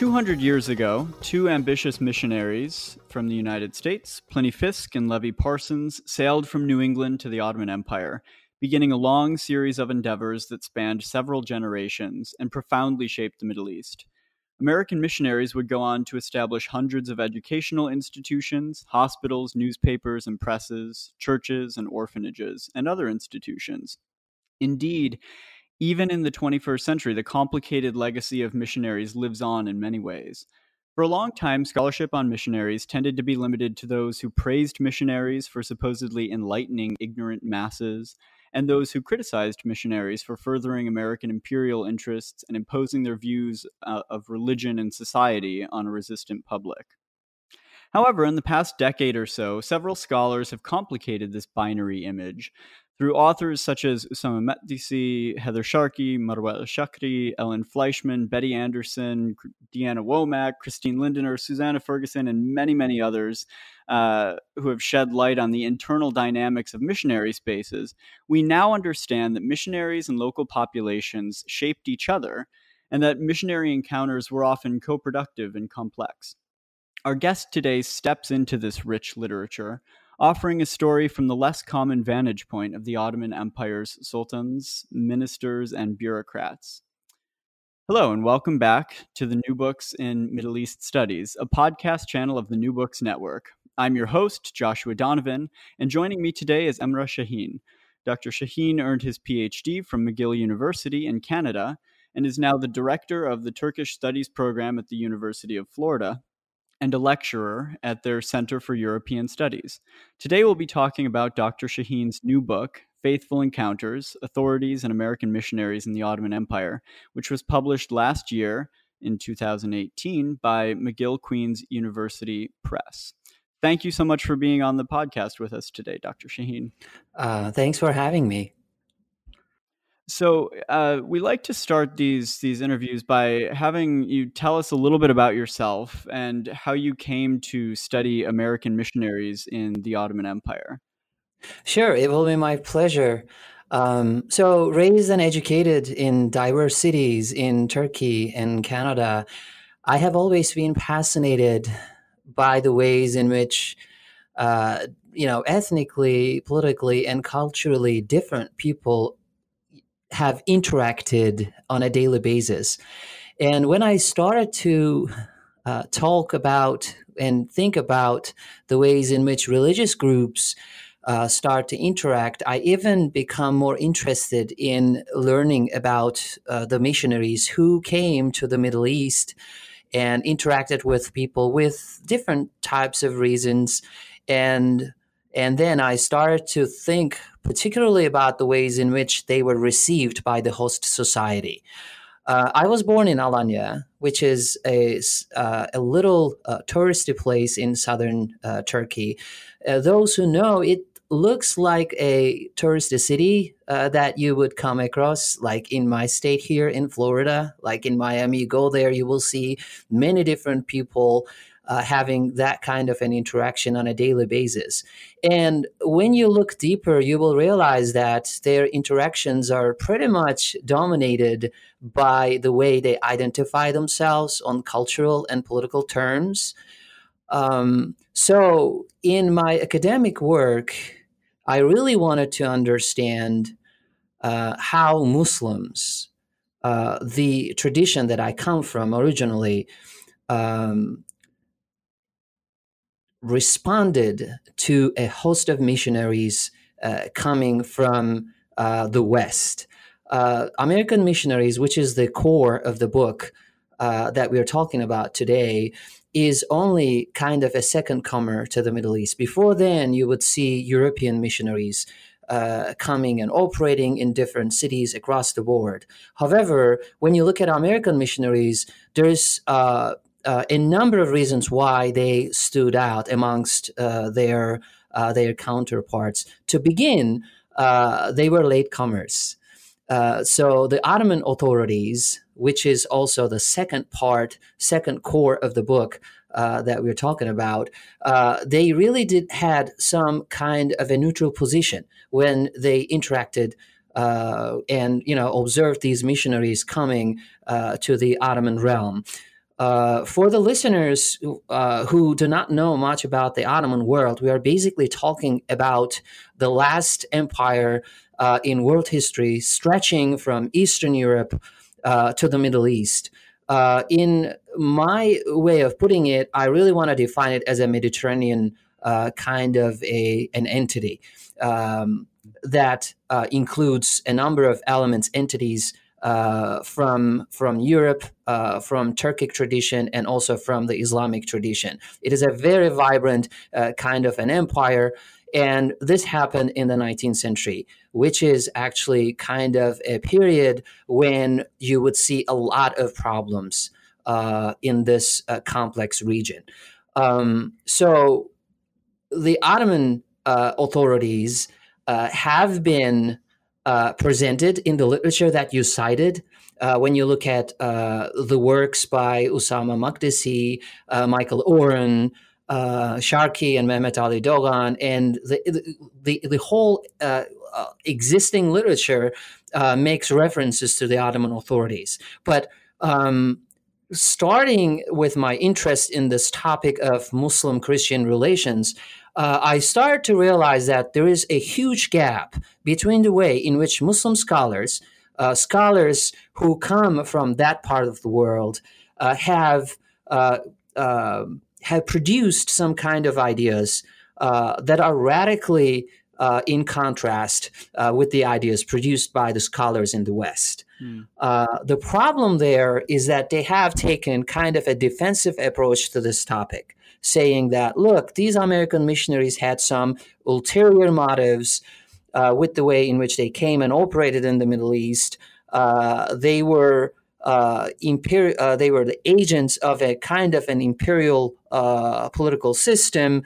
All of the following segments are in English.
200 years ago, two ambitious missionaries from the United States, Pliny Fisk and Levi Parsons, sailed from New England to the Ottoman Empire, beginning a long series of endeavors that spanned several generations and profoundly shaped the Middle East. American missionaries would go on to establish hundreds of educational institutions, hospitals, newspapers and presses, churches and orphanages, and other institutions. Indeed, even in the 21st century, the complicated legacy of missionaries lives on in many ways. For a long time, scholarship on missionaries tended to be limited to those who praised missionaries for supposedly enlightening ignorant masses, and those who criticized missionaries for furthering American imperial interests and imposing their views uh, of religion and society on a resistant public. However, in the past decade or so, several scholars have complicated this binary image through authors such as Usama Makdisi, Heather Sharkey, Marwa Shakri, Ellen Fleischmann, Betty Anderson, Deanna Womack, Christine Lindner, Susanna Ferguson, and many, many others uh, who have shed light on the internal dynamics of missionary spaces, we now understand that missionaries and local populations shaped each other and that missionary encounters were often co productive and complex. Our guest today steps into this rich literature offering a story from the less common vantage point of the Ottoman Empire's sultans, ministers, and bureaucrats. Hello, and welcome back to the New Books in Middle East Studies, a podcast channel of the New Books Network. I'm your host, Joshua Donovan, and joining me today is Emrah Şahin. Dr. Şahin earned his PhD from McGill University in Canada and is now the director of the Turkish Studies program at the University of Florida and a lecturer at their Center for European Studies. Today we'll be talking about Dr. Şahin's new book, Faithful Encounters Authorities and American Missionaries in the Ottoman Empire, which was published last year in 2018 by McGill Queen's University Press. Thank you so much for being on the podcast with us today, Dr. Şahin. Uh, thanks for having me. So uh, we like to start these these interviews by having you tell us a little bit about yourself and how you came to study American missionaries in the Ottoman Empire. Sure, it will be my pleasure. Um, so, raised and educated in diverse cities in Turkey and Canada, I have always been fascinated by the ways in which, uh, you know, ethnically, politically, and culturally different people have interacted on a daily basis. And when I started to uh, talk about and think about the ways in which religious groups uh, start to interact, I even become more interested in learning about uh, the missionaries who came to the Middle East and interacted with people with different types of reasons and and then I started to think particularly about the ways in which they were received by the host society. Uh, I was born in Alanya, which is a, uh, a little uh, touristy place in southern uh, Turkey. Uh, those who know, it looks like a touristy city uh, that you would come across, like in my state here in Florida, like in Miami. You go there, you will see many different people uh, having that kind of an interaction on a daily basis. And when you look deeper, you will realize that their interactions are pretty much dominated by the way they identify themselves on cultural and political terms. Um, so, in my academic work, I really wanted to understand uh, how Muslims, uh, the tradition that I come from originally, um, responded to a host of missionaries uh, coming from uh, the West. Uh, American missionaries, which is the core of the book uh, that we are talking about today, is only kind of a second comer to the Middle East. Before then, you would see European missionaries uh, coming and operating in different cities across the board. However, when you look at American missionaries, there's uh, uh, a number of reasons why they stood out amongst uh, their uh, their counterparts. To begin, uh, they were latecomers. so the Ottoman authorities, which is also the second part, second core of the book, uh, that we're talking about, uh, they really did had some kind of a neutral position when they interacted uh, and you know observed these missionaries coming uh, to the Ottoman realm. Uh, for the listeners uh, who do not know much about the Ottoman world, we are basically talking about the last empire in world history, stretching from Eastern Europe to the Middle East. Uh, in my way of putting it, I really want to define it as a Mediterranean uh, kind of a an entity um, that uh, includes a number of elements, entities uh, from from Europe, uh, from Turkic tradition, and also from the Islamic tradition. It is a very vibrant uh, kind of an empire. And this happened in the 19th century, which is actually kind of a period when you would see a lot of problems uh, in this uh, complex region. Um, so the Ottoman uh, authorities have been uh, presented in the literature that you cited. Uh, when you look at the works by Usama Makdisi, Michael Oren, uh, Sharkey and Mehmet Ali Dogan, and the the, the whole uh, uh, existing literature uh, makes references to the Ottoman authorities. But um, starting with my interest in this topic of Muslim Christian relations, uh, I started to realize that there is a huge gap between the way in which Muslim scholars, uh, scholars who come from that part of the world, have have produced some kind of ideas uh, that are radically uh, in contrast uh, with the ideas produced by the scholars in the West. Mm. the problem there is that they have taken kind of a defensive approach to this topic, saying that, look, these American missionaries had some ulterior motives uh, with the way in which they came and operated in the Middle East. Uh, they were uh, imperial, uh, they were the agents of a kind of an imperial uh, political system.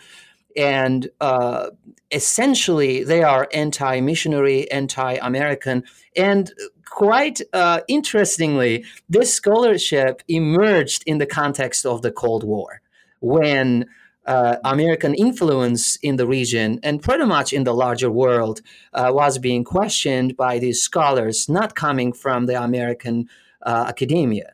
And uh, essentially, they are anti missionary, anti American. And quite uh, interestingly, this scholarship emerged in the context of the Cold War when uh, American influence in the region and pretty much in the larger world uh, was being questioned by these scholars not coming from the American uh, academia.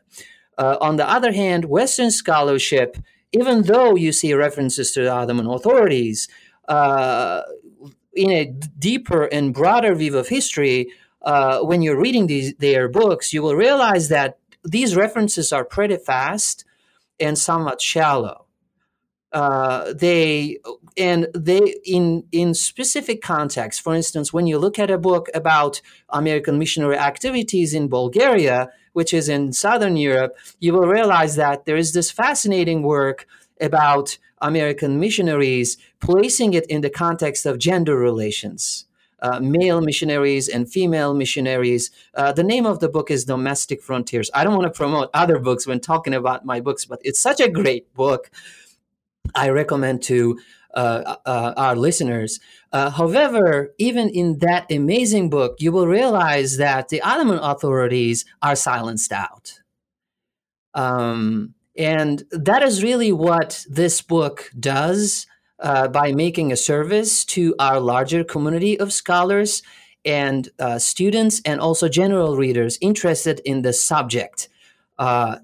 Uh, on the other hand, Western scholarship, even though you see references to the Ottoman authorities, uh, in a deeper and broader view of history, uh, when you're reading these, their books, you will realize that these references are pretty fast and somewhat shallow. Uh, they and they in in specific context for instance when you look at a book about american missionary activities in bulgaria which is in Southern Europe, you will realize that there is this fascinating work about American missionaries, placing it in the context of gender relations. Uh, male missionaries and female missionaries. Uh, the name of the book is Domestic Frontiers. I don't want to promote other books when talking about my books, but it's such a great book. I recommend to uh, uh, our listeners. Uh, however, even in that amazing book, you will realize that the Ottoman authorities are silenced out. Um, and that is really what this book does uh, by making a service to our larger community of scholars and uh, students, and also general readers interested in the subject, uh,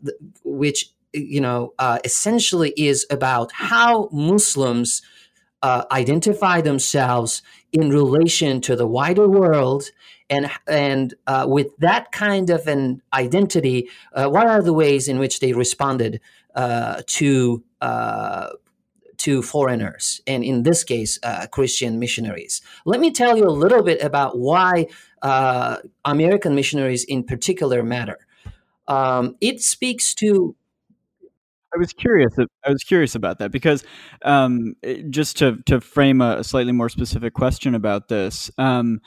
which you know essentially is about how Muslims uh, identify themselves in relation to the wider world and and uh, with that kind of an identity uh, what are the ways in which they responded uh, to uh, to foreigners and in this case uh, christian missionaries? Let me tell you a little bit about why american missionaries in particular matter. Um, it speaks to I was curious. I was curious about that because um, just to to frame a slightly more specific question about this. Um,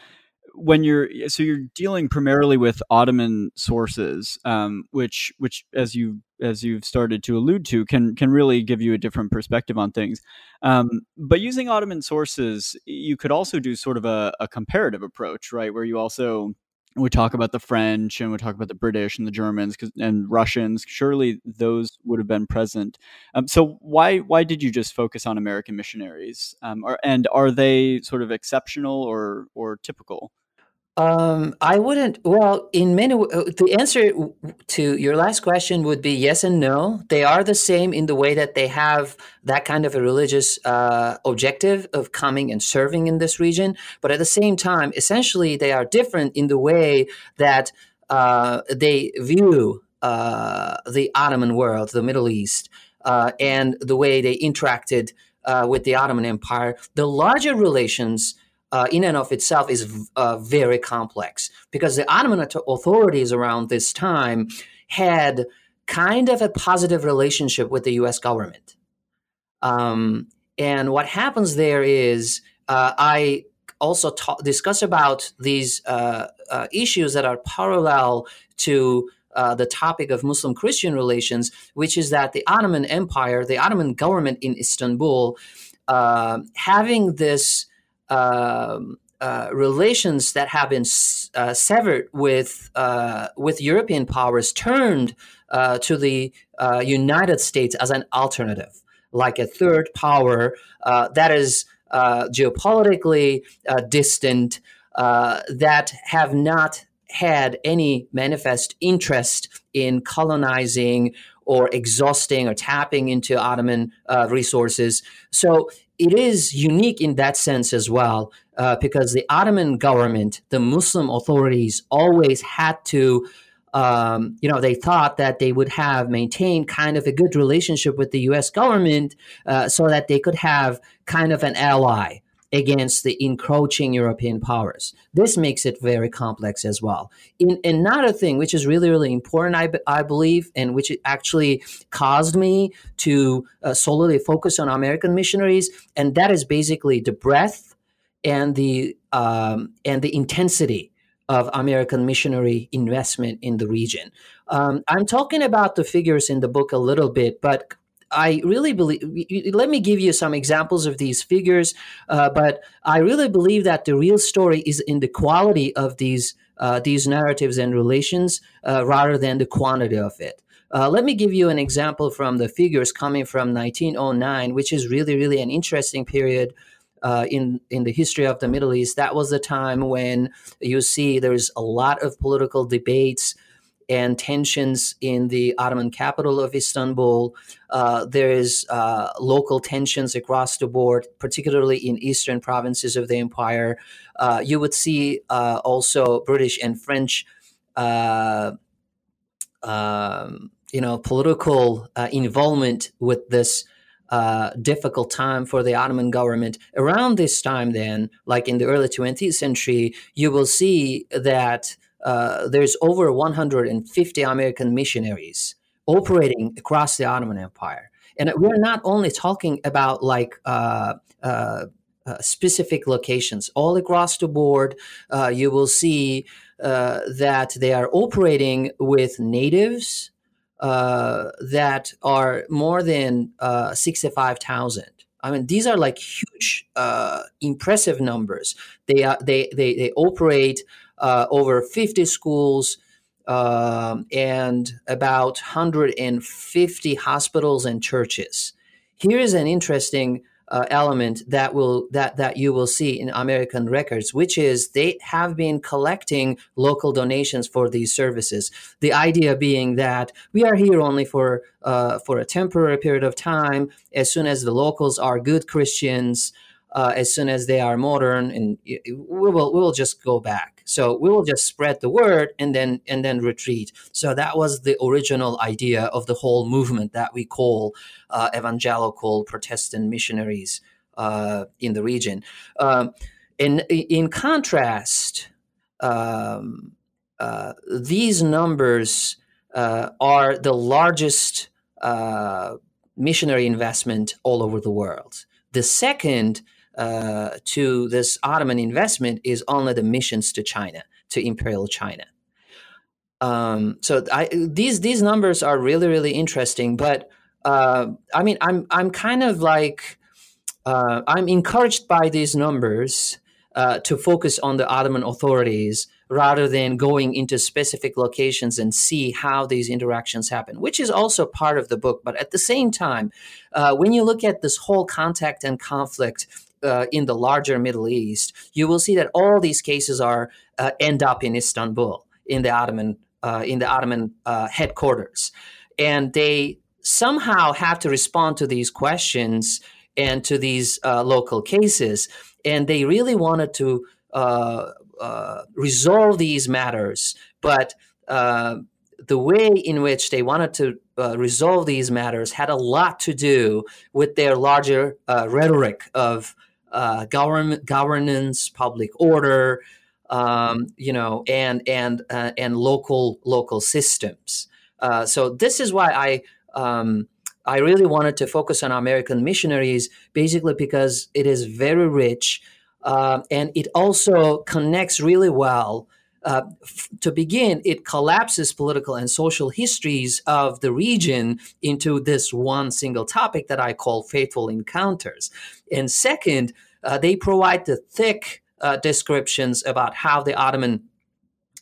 when you're so you're dealing primarily with Ottoman sources, um, which which as you as you've started to allude to can can really give you a different perspective on things. Um, but using Ottoman sources, you could also do sort of a, a comparative approach, right, where you also we talk about the French and we talk about the British and the Germans and Russians. Surely those would have been present. Um, so why why did you just focus on American missionaries? Um, and are they sort of exceptional or or typical? Um, I wouldn't. Well, in many, uh, the answer to your last question would be yes and no. They are the same in the way that they have that kind of a religious uh, objective of coming and serving in this region, but at the same time, essentially, they are different in the way that uh, they view uh, the Ottoman world, the Middle East, uh, and the way they interacted uh, with the Ottoman Empire. The larger relations uh, in and of itself is uh, very complex because the Ottoman authorities around this time had kind of a positive relationship with the U.S. government. Um, and what happens there is uh, I also ta- discuss about these uh, uh, issues that are parallel to uh, the topic of Muslim Christian relations, which is that the Ottoman Empire, the Ottoman government in Istanbul, having this um, uh, relations that have been uh, severed with uh, with European powers turned uh, to the uh, United States as an alternative, like a third power uh, that is geopolitically distant, that have not had any manifest interest in colonizing or exhausting or tapping into Ottoman resources. So it is unique in that sense as well, uh, because the Ottoman government, the Muslim authorities, always had to, um, you know, they thought that they would have maintained kind of a good relationship with the U.S. government, uh, so that they could have kind of an ally against the encroaching European powers. This makes it very complex as well. In, another thing, which is really, really important, I, I believe, and which actually caused me to uh, solely focus on American missionaries, and that is basically the breadth and the um, and the intensity of American missionary investment in the region. Um, I'm talking about the figures in the book a little bit, but I really believe, let me give you some examples of these figures, uh, but I really believe that the real story is in the quality of these, uh, these narratives and relations uh, rather than the quantity of it. Uh, let me give you an example from the figures coming from 1909, which is really, really an interesting period uh, in in the history of the Middle East. That was the time when you see there's a lot of political debates and tensions in the Ottoman capital of Istanbul. Uh, there is uh, local tensions across the board, particularly in eastern provinces of the empire. Uh, you would see uh, also British and French, uh, um, you know, political uh, involvement with this. difficult time for the Ottoman government. Around this time, then, like in the early 20th century, you will see that uh, there's over 150 American missionaries operating across the Ottoman Empire. And we're not only talking about like uh, uh, uh specific locations, all across the board, uh, you will see that they are operating with natives that are more than 65,000. I mean, these are like huge, impressive numbers. They are they they, they operate uh, over 50 schools um, and about 150 hospitals and churches. Here is an interesting uh, element that will that that you will see in American records, which is they have been collecting local donations for these services. The idea being that we are here only for uh, for a temporary period of time. As soon as the locals are good Christians, uh, as soon as they are modern, and we will we will just go back. So we will just spread the word and then and then retreat. So that was the original idea of the whole movement that we call uh, evangelical Protestant missionaries uh, in the region. Um, in in contrast, um, uh, these numbers uh, are the largest uh, missionary investment all over the world. The second uh, to this Ottoman investment is only the missions to China, to Imperial China. Um, so I, these these numbers are really really interesting. But uh, I mean, I'm I'm kind of like uh, I'm encouraged by these numbers uh, to focus on the Ottoman authorities rather than going into specific locations and see how these interactions happen, which is also part of the book. But at the same time, uh, when you look at this whole contact and conflict uh, in the larger Middle East, you will see that all these cases are uh, end up in Istanbul in the Ottoman uh, in the Ottoman uh, headquarters, and they somehow have to respond to these questions and to these uh, local cases, and they really wanted to uh, resolve these matters, but the way in which they wanted to uh, resolve these matters had a lot to do with their larger uh, rhetoric of uh, government governance, public order, um, you know, and and and local local systems. so this is why I. Um, I really wanted to focus on American missionaries, basically because it is very rich uh, and it also connects really well. Uh, f- to begin, it collapses political and social histories of the region into this one single topic that I call faithful encounters. And second, uh, they provide the thick uh, descriptions about how the Ottoman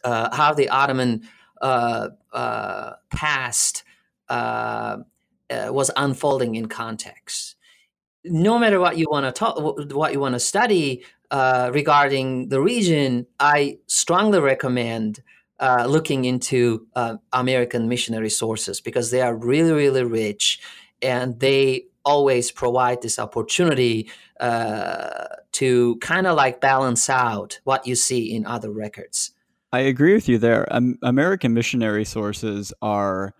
uh, how the Ottoman uh, past was unfolding in context. No matter what you want to talk, what you want to study uh, regarding the region, I strongly recommend uh, looking into uh, American missionary sources because they are really, really rich, and they always provide this opportunity uh, to kind of like balance out what you see in other records. I agree with you there. Um, American missionary sources are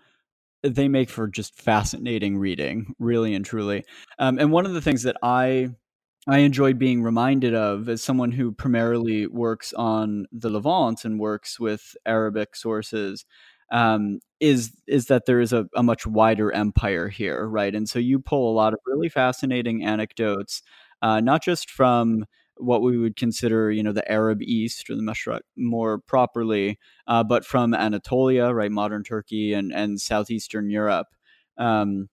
they make for just fascinating reading, really and truly. Um, and one of the things that I I enjoy being reminded of as someone who primarily works on the Levant and works with Arabic sources um, is is that there is a, a, much wider empire here, right? And so you pull a lot of really fascinating anecdotes, uh, not just from what we would consider, you know, the Arab East or the Mashriq more properly, uh, but from Anatolia, right, modern Turkey and and southeastern Europe, um,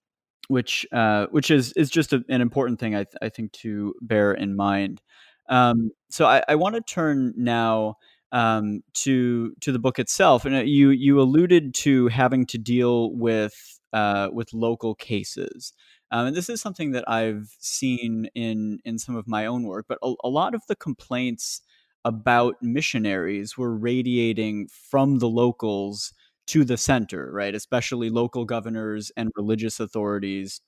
which uh, which is is just a, an important thing I, th- I think to bear in mind. Um, so I, I want to turn now um, to to the book itself, and uh, you you alluded to having to deal with uh, with local cases. Um, and this is something that I've seen in in some of my own work, but a, a lot of the complaints about missionaries were radiating from the locals to the center, right? Especially local governors and religious authorities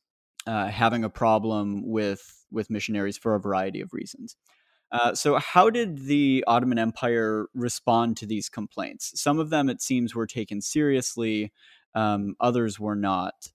uh, having a problem with with missionaries for a variety of reasons. Uh, so, how did the Ottoman Empire respond to these complaints? Some of them, it seems, were taken seriously. Um, others were not.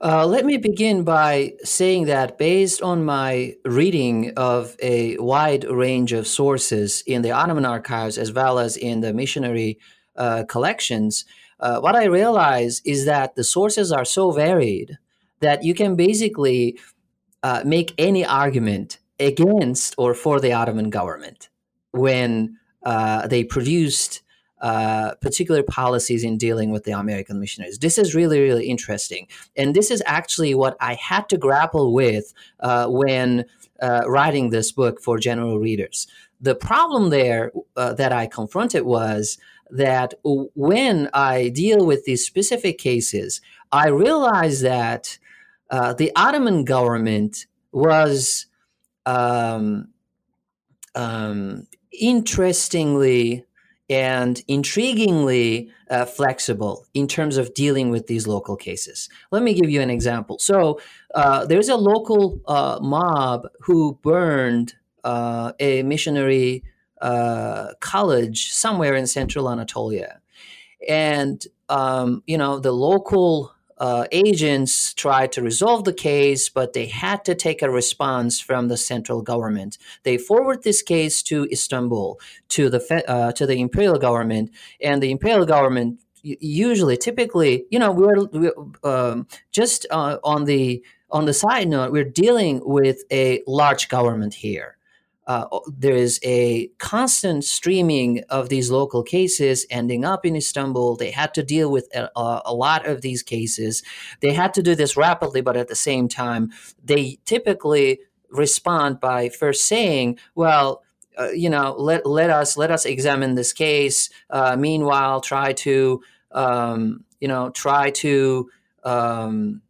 Uh, let me begin by saying that based on my reading of a wide range of sources in the Ottoman archives as well as in the missionary uh, collections, uh, what I realize is that the sources are so varied that you can basically uh, make any argument against or for the Ottoman government when uh, they produced uh, particular policies in dealing with the American missionaries. This is really, really interesting. And this is actually what I had to grapple with uh, when uh, writing this book for general readers. The problem there uh, that I confronted was that when I deal with these specific cases, I realized that uh, the Ottoman government was um, um, interestingly and intriguingly uh, flexible in terms of dealing with these local cases. Let me give you an example. So, uh, there's a local uh, mob who burned uh, a missionary uh, college somewhere in central Anatolia. And, um, you know, the local uh, agents tried to resolve the case, but they had to take a response from the central government. They forward this case to Istanbul, to the uh, to the imperial government, and the imperial government usually, typically, you know, we're, we're um, just uh, on the on the side note, we're dealing with a large government here. Uh, there is a constant streaming of these local cases ending up in Istanbul. They had to deal with a, a, lot of these cases. They had to do this rapidly, but at the same time, they typically respond by first saying, "Well, uh, you know, let let us let us examine this case. Uh, meanwhile, try to um, you know try to um,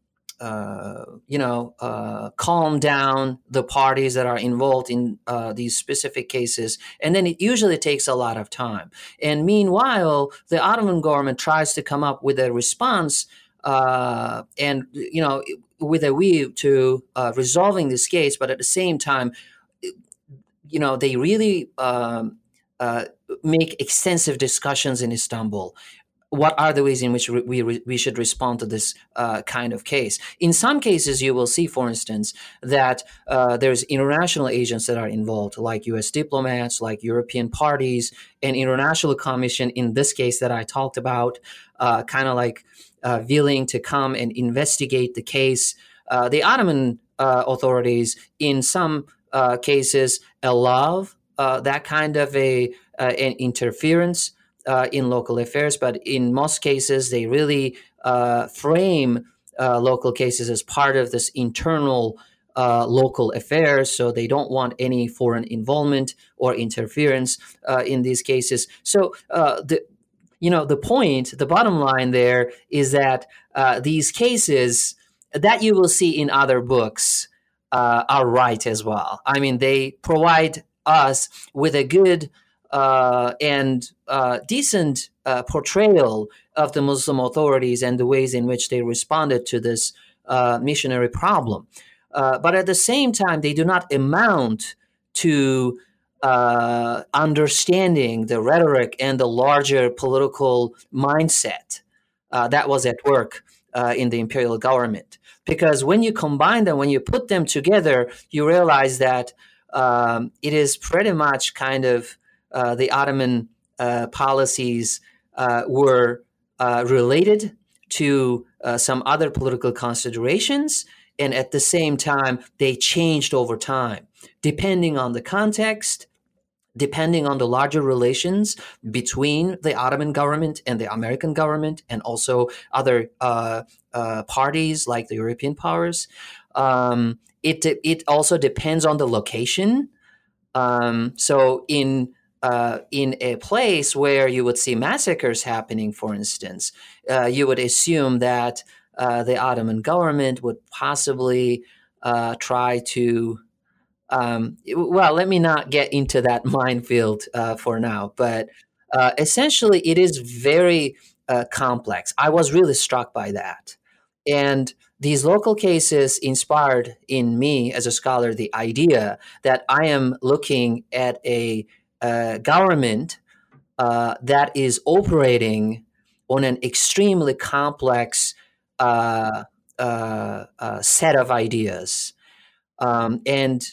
uh, you know, uh, calm down the parties that are involved in uh, these specific cases. And then it usually takes a lot of time. And meanwhile, the Ottoman government tries to come up with a response uh, and, you know, with a view to uh, resolving this case. But at the same time, you know, they really um, make extensive discussions in Istanbul what are the ways in which we, we, we should respond to this uh, kind of case? In some cases, you will see, for instance, that uh, there's international agents that are involved, like U.S. diplomats, like European parties, an international commission. In this case that I talked about, uh, kind of like uh, willing to come and investigate the case. Uh, the Ottoman uh, authorities, in some cases, allow that kind of a an interference uh, in local affairs, but in most cases, they really uh, frame uh, local cases as part of this internal uh, local affairs. So they don't want any foreign involvement or interference uh, in these cases. So uh, the you know the point, the bottom line there is that these cases that you will see in other books are right as well. I mean, they provide us with a good uh, and uh, decent uh, portrayal of the Muslim authorities and the ways in which they responded to this uh, missionary problem. Uh, but at the same time, they do not amount to uh, understanding the rhetoric and the larger political mindset that was at work in the imperial government. Because when you combine them, when you put them together, you realize that um, it is pretty much kind of uh, the Ottoman uh, policies uh, were related to some other political considerations, and at the same time, they changed over time, depending on the context, depending on the larger relations between the Ottoman government and the American government, and also other uh, uh, parties like the European powers. Um, it it also depends on the location. Um, so in uh, in a place where you would see massacres happening, for instance, uh, you would assume that uh, the Ottoman government would possibly uh, try to. Um, well, let me not get into that minefield uh, for now, but uh, essentially, it is very complex. I was really struck by that. And these local cases inspired in me as a scholar the idea that I am looking at a uh, government uh, that is operating on an extremely complex uh, uh, uh set of ideas. Um, and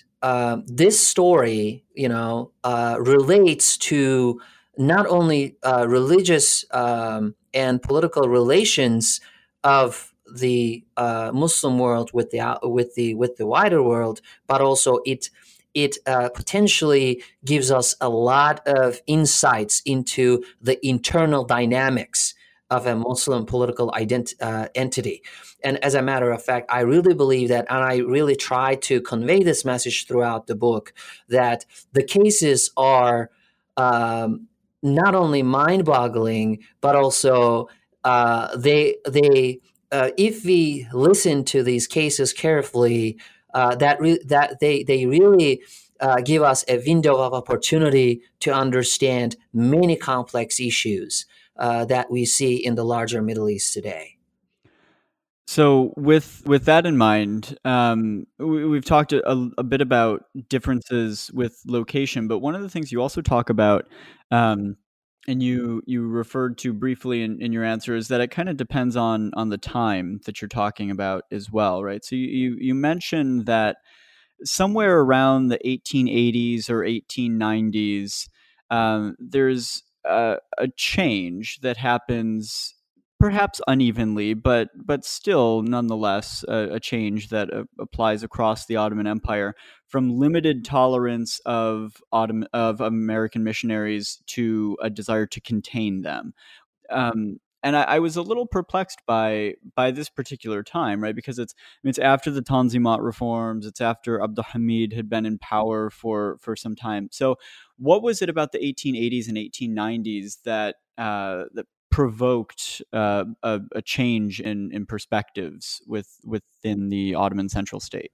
this story, you know, relates to not only religious um, and political relations of the Muslim world with the with the with the wider world, but also it it uh, potentially gives us a lot of insights into the internal dynamics of a Muslim political ident- uh, entity. And as a matter of fact, I really believe that, and I really try to convey this message throughout the book, that the cases are um, not only mind-boggling, but also uh, they they uh, if we listen to these cases carefully, uh, that re- that they they really uh, give us a window of opportunity to understand many complex issues uh, that we see in the larger Middle East today. So, with with that in mind, um, we, have talked a, a, bit about differences with location, but one of the things you also talk about um, and you you referred to briefly in, in your answer is that it kind of depends on on the time that you're talking about as well right? So you you, you mentioned that somewhere around the 1880s or 1890s um, there's uh, a change that happens perhaps unevenly, but but still, nonetheless, a, a change that uh, applies across the Ottoman Empire from limited tolerance of Ottoman, of American missionaries to a desire to contain them. Um, and I, I, was a little perplexed by by this particular time, right? Because it's it's after the Tanzimat reforms, it's after Abdul Hamid had been in power for for some time. So, what was it about the 1880s and 1890s that uh, that provoked uh, a, a, change in, in perspectives with within the Ottoman central state?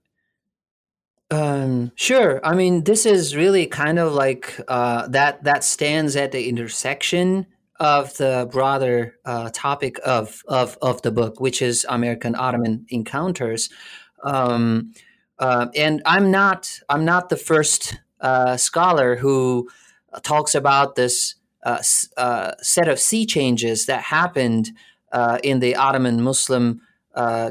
Um, sure. I mean, this is really kind of like uh, that. That stands at the intersection of the broader uh, topic of, of of the book, which is American Ottoman encounters. Um, uh, and I'm not I'm not the first uh, scholar who talks about this uh, uh, set of sea changes that happened uh, in the Ottoman Muslim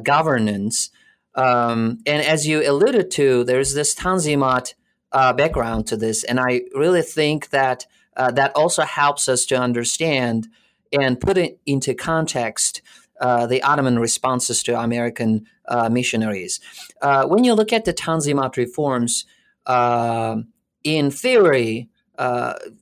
governance. Um, and as you alluded to, there's this Tanzimat background to this, and I really think that that also helps us to understand and put it into context uh, the Ottoman responses to American uh, missionaries. Uh, when you look at the Tanzimat reforms, in theory,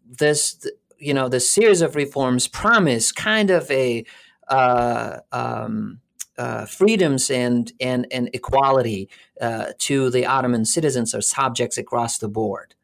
this you know, the series of reforms promise kind of a uh, um, uh, freedoms and and and equality uh, to the Ottoman citizens or subjects across the board.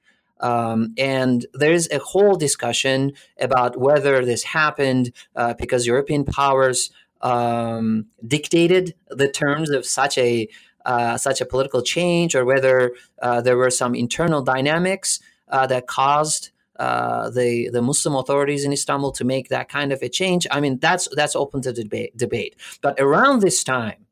Um, and there's a whole discussion about whether this happened uh, because European powers um, dictated the terms of such a uh, such a political change, or whether uh, there were some internal dynamics that caused uh, the the Muslim authorities in Istanbul to make that kind of a change. I mean, that's that's open to debate. But around this time,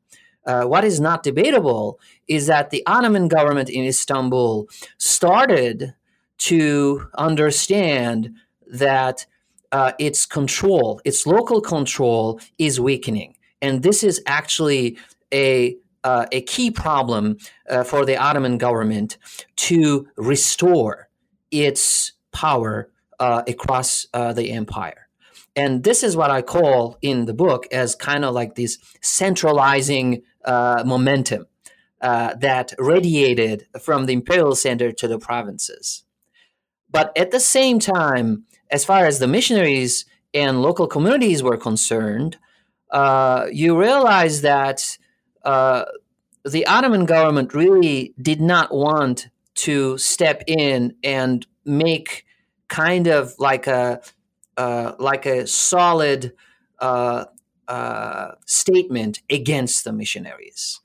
uh, what is not debatable is that the Ottoman government in Istanbul started to understand that uh, its control, its local control, is weakening, and this is actually a uh, a key problem uh, for the Ottoman government to restore its power uh, across uh, the empire. And this is what I call in the book as kind of like this centralizing uh, momentum uh, that radiated from the imperial center to the provinces. But at the same time, as far as the missionaries and local communities were concerned, uh, you realize that uh, the Ottoman government really did not want to step in and make kind of like a uh, like a solid uh, uh, statement against the missionaries.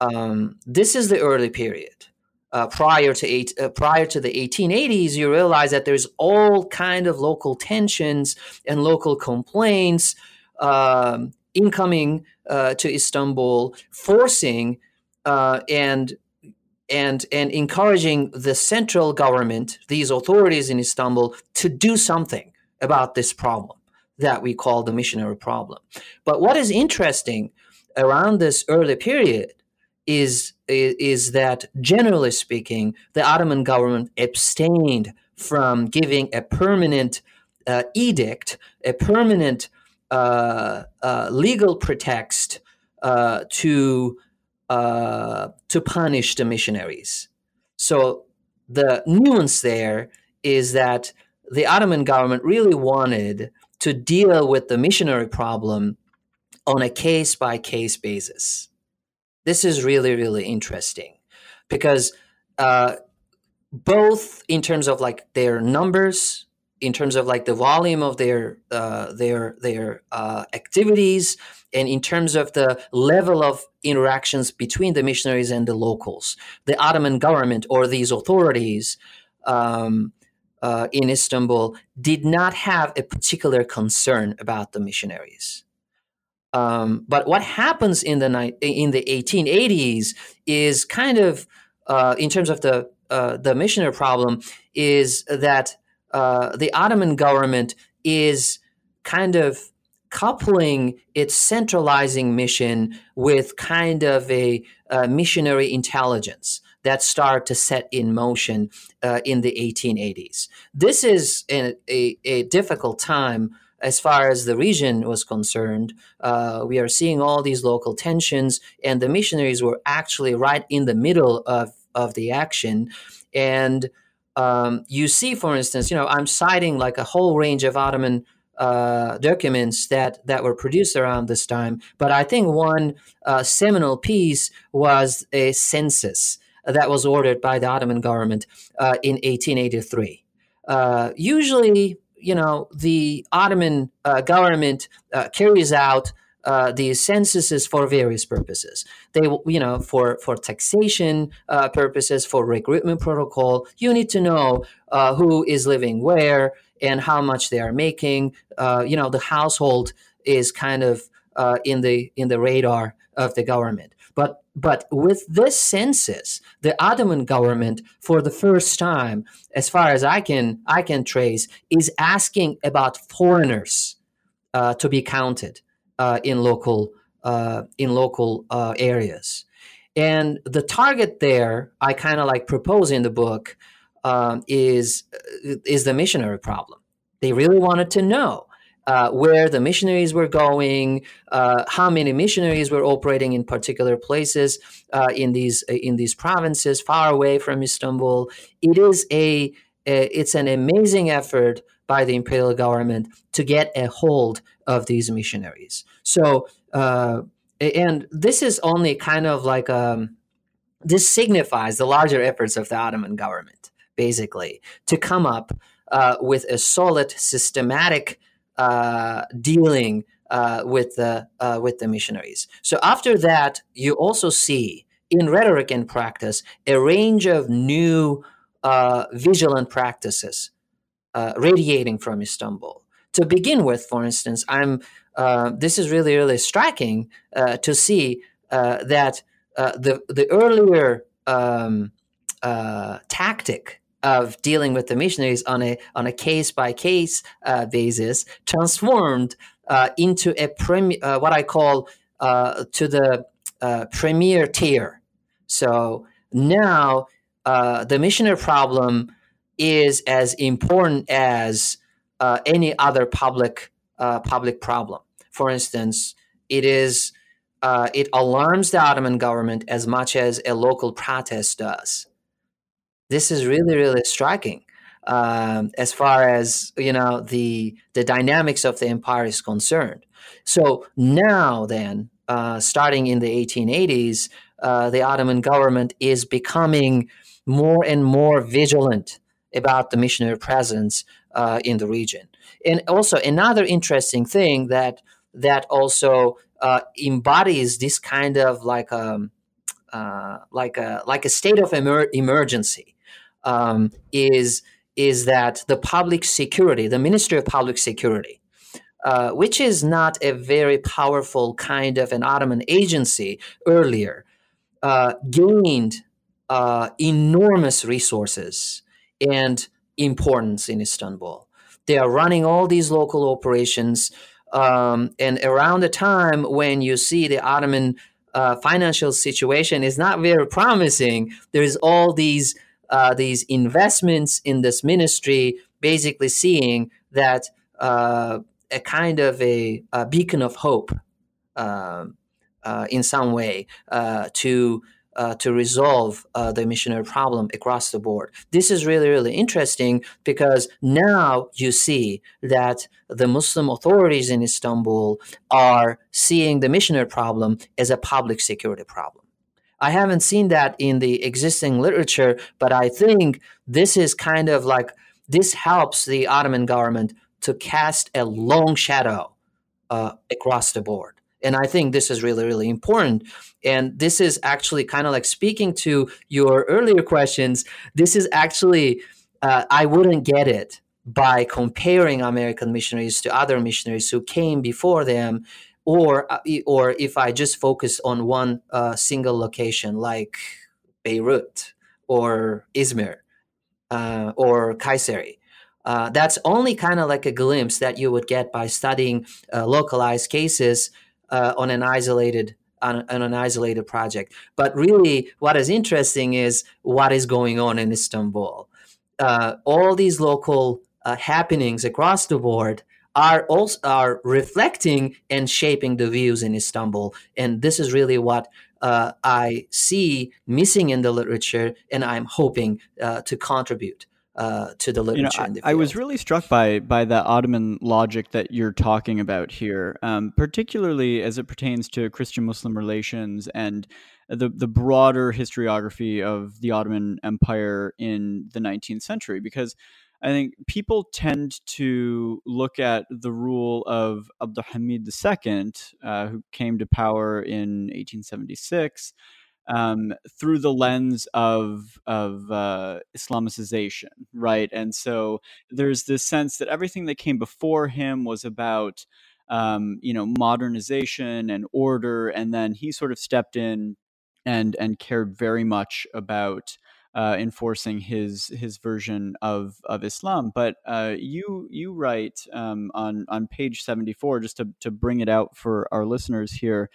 Um, this is the early period. Uh, prior to eight, uh, prior to the 1880s, you realize that there's all kind of local tensions and local complaints um, incoming uh, to Istanbul, forcing and and and encouraging the central government, these authorities in Istanbul, to do something about this problem that we call the missionary problem. But what is interesting around this early period is is that generally speaking, the Ottoman government abstained from giving a permanent uh, edict, a permanent uh, uh, legal pretext uh, to uh, to punish the missionaries. So the nuance there is that the Ottoman government really wanted to deal with the missionary problem on a case by case basis. This is really, really interesting because uh, both in terms of like their numbers, in terms of like the volume of their uh, their their uh, activities, and in terms of the level of interactions between the missionaries and the locals, the Ottoman government or these authorities um, uh, in Istanbul did not have a particular concern about the missionaries. Um, but what happens in the ni- in the 1880s is kind of, uh, in terms of the uh, the missionary problem, is that uh, the Ottoman government is kind of coupling its centralizing mission with kind of a, missionary intelligence that start to set in motion uh, in the 1880s. This is a, a, a, difficult time as far as the region was concerned. Uh, we are seeing all these local tensions, and the missionaries were actually right in the middle of, of the action. And um, you see, for instance, you know, I'm citing like a whole range of Ottoman uh, documents that that were produced around this time. But I think one uh, seminal piece was a census that was ordered by the Ottoman government uh, in 1883. Uh, usually, you know, the Ottoman uh, government carries out uh, these censuses for various purposes. They, you know, for for taxation uh, purposes, for recruitment protocol. You need to know uh, who is living where and how much they are making. Uh, you know, the household is kind of uh, in the in the radar of the government. But but with this census, the Ottoman government, for the first time, as far as I can I can trace, is asking about foreigners uh, to be counted uh, in local uh, in local uh, areas. And the target there, I kind of like propose in the book, um, is is the missionary problem. They really wanted to know uh, where the missionaries were going, uh, how many missionaries were operating in particular places uh, in these in these provinces far away from Istanbul. It is a, a it's an amazing effort by the imperial government to get a hold of these missionaries. So, uh, and this is only kind of like um, this signifies the larger efforts of the Ottoman government, basically, to come up uh, with a solid, systematic uh, dealing uh, with the uh, with the missionaries. So after that, you also see in rhetoric and practice a range of new uh, vigilant practices uh, radiating from Istanbul. To begin with, for instance, I'm. This is really, really striking to see that the the earlier um, tactic of dealing with the missionaries on a on a case by case basis transformed into a prem- what I call to the premier tier. So now the missionary problem is as important as uh, any other public uh, public problem. For instance, it is uh, it alarms the Ottoman government as much as a local protest does. This is really really striking um, as far as you know the the dynamics of the empire is concerned. So now then, uh, starting in the 1880s, uh, the Ottoman government is becoming more and more vigilant about the missionary presence uh, in the region. And also another interesting thing that that also uh, embodies this kind of like a um, uh, like a like a state of emer- emergency um, is is that the public security, the Ministry of Public Security, uh, which is not a very powerful kind of an Ottoman agency earlier, uh, gained uh, enormous resources and importance in Istanbul. They are running all these local operations. Um, and around the time when you see the Ottoman uh, financial situation is not very promising, there's all these uh, these investments in this ministry, basically seeing that uh, a kind of a, a, beacon of hope um, uh, in some way uh, to uh, to resolve the missionary problem across the board. This is really, really interesting because now you see that the Muslim authorities in Istanbul are seeing the missionary problem as a public security problem. I haven't seen that in the existing literature, but I think this is kind of like this helps the Ottoman government to cast a long shadow uh, across the board. And I think this is really, really important. And this is actually kind of like speaking to your earlier questions. This is actually, uh, I wouldn't get it by comparing American missionaries to other missionaries who came before them, or uh, or if I just focus on one uh, single location like Beirut or Izmir uh, or Kayseri. Uh, that's only kind of like a glimpse that you would get by studying uh, localized cases uh, on an isolated on, on, an isolated project. But really, what is interesting is what is going on in Istanbul. All these local happenings across the board are also are reflecting and shaping the views in Istanbul, and this is really what uh, I see missing in the literature, and I'm hoping uh, to contribute uh, to the literature. You know, I, I, was really struck by by the Ottoman logic that you're talking about here, um, particularly as it pertains to Christian-Muslim relations and the the broader historiography of the Ottoman Empire in the 19th century, because. I think people tend to look at the rule of Abdulhamid II, uh, who came to power in 1876, um, through the lens of of uh, Islamicization, right? And so there's this sense that everything that came before him was about um, you know modernization and order, and then he sort of stepped in and and cared very much about. Uh, enforcing his his version of of Islam, but uh, you you write um, on on page seventy four just to to bring it out for our listeners here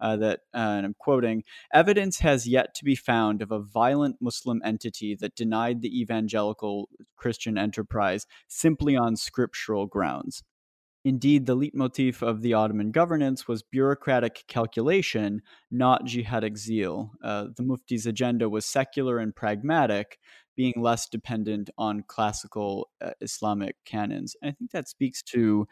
uh, that, uh, and I'm quoting, evidence has yet to be found of a violent Muslim entity that denied the evangelical Christian enterprise simply on scriptural grounds. Indeed, the leitmotif of the Ottoman governance was bureaucratic calculation, not jihadic zeal. Uh, the Mufti's agenda was secular and pragmatic, being less dependent on classical uh, Islamic canons. And I think that speaks to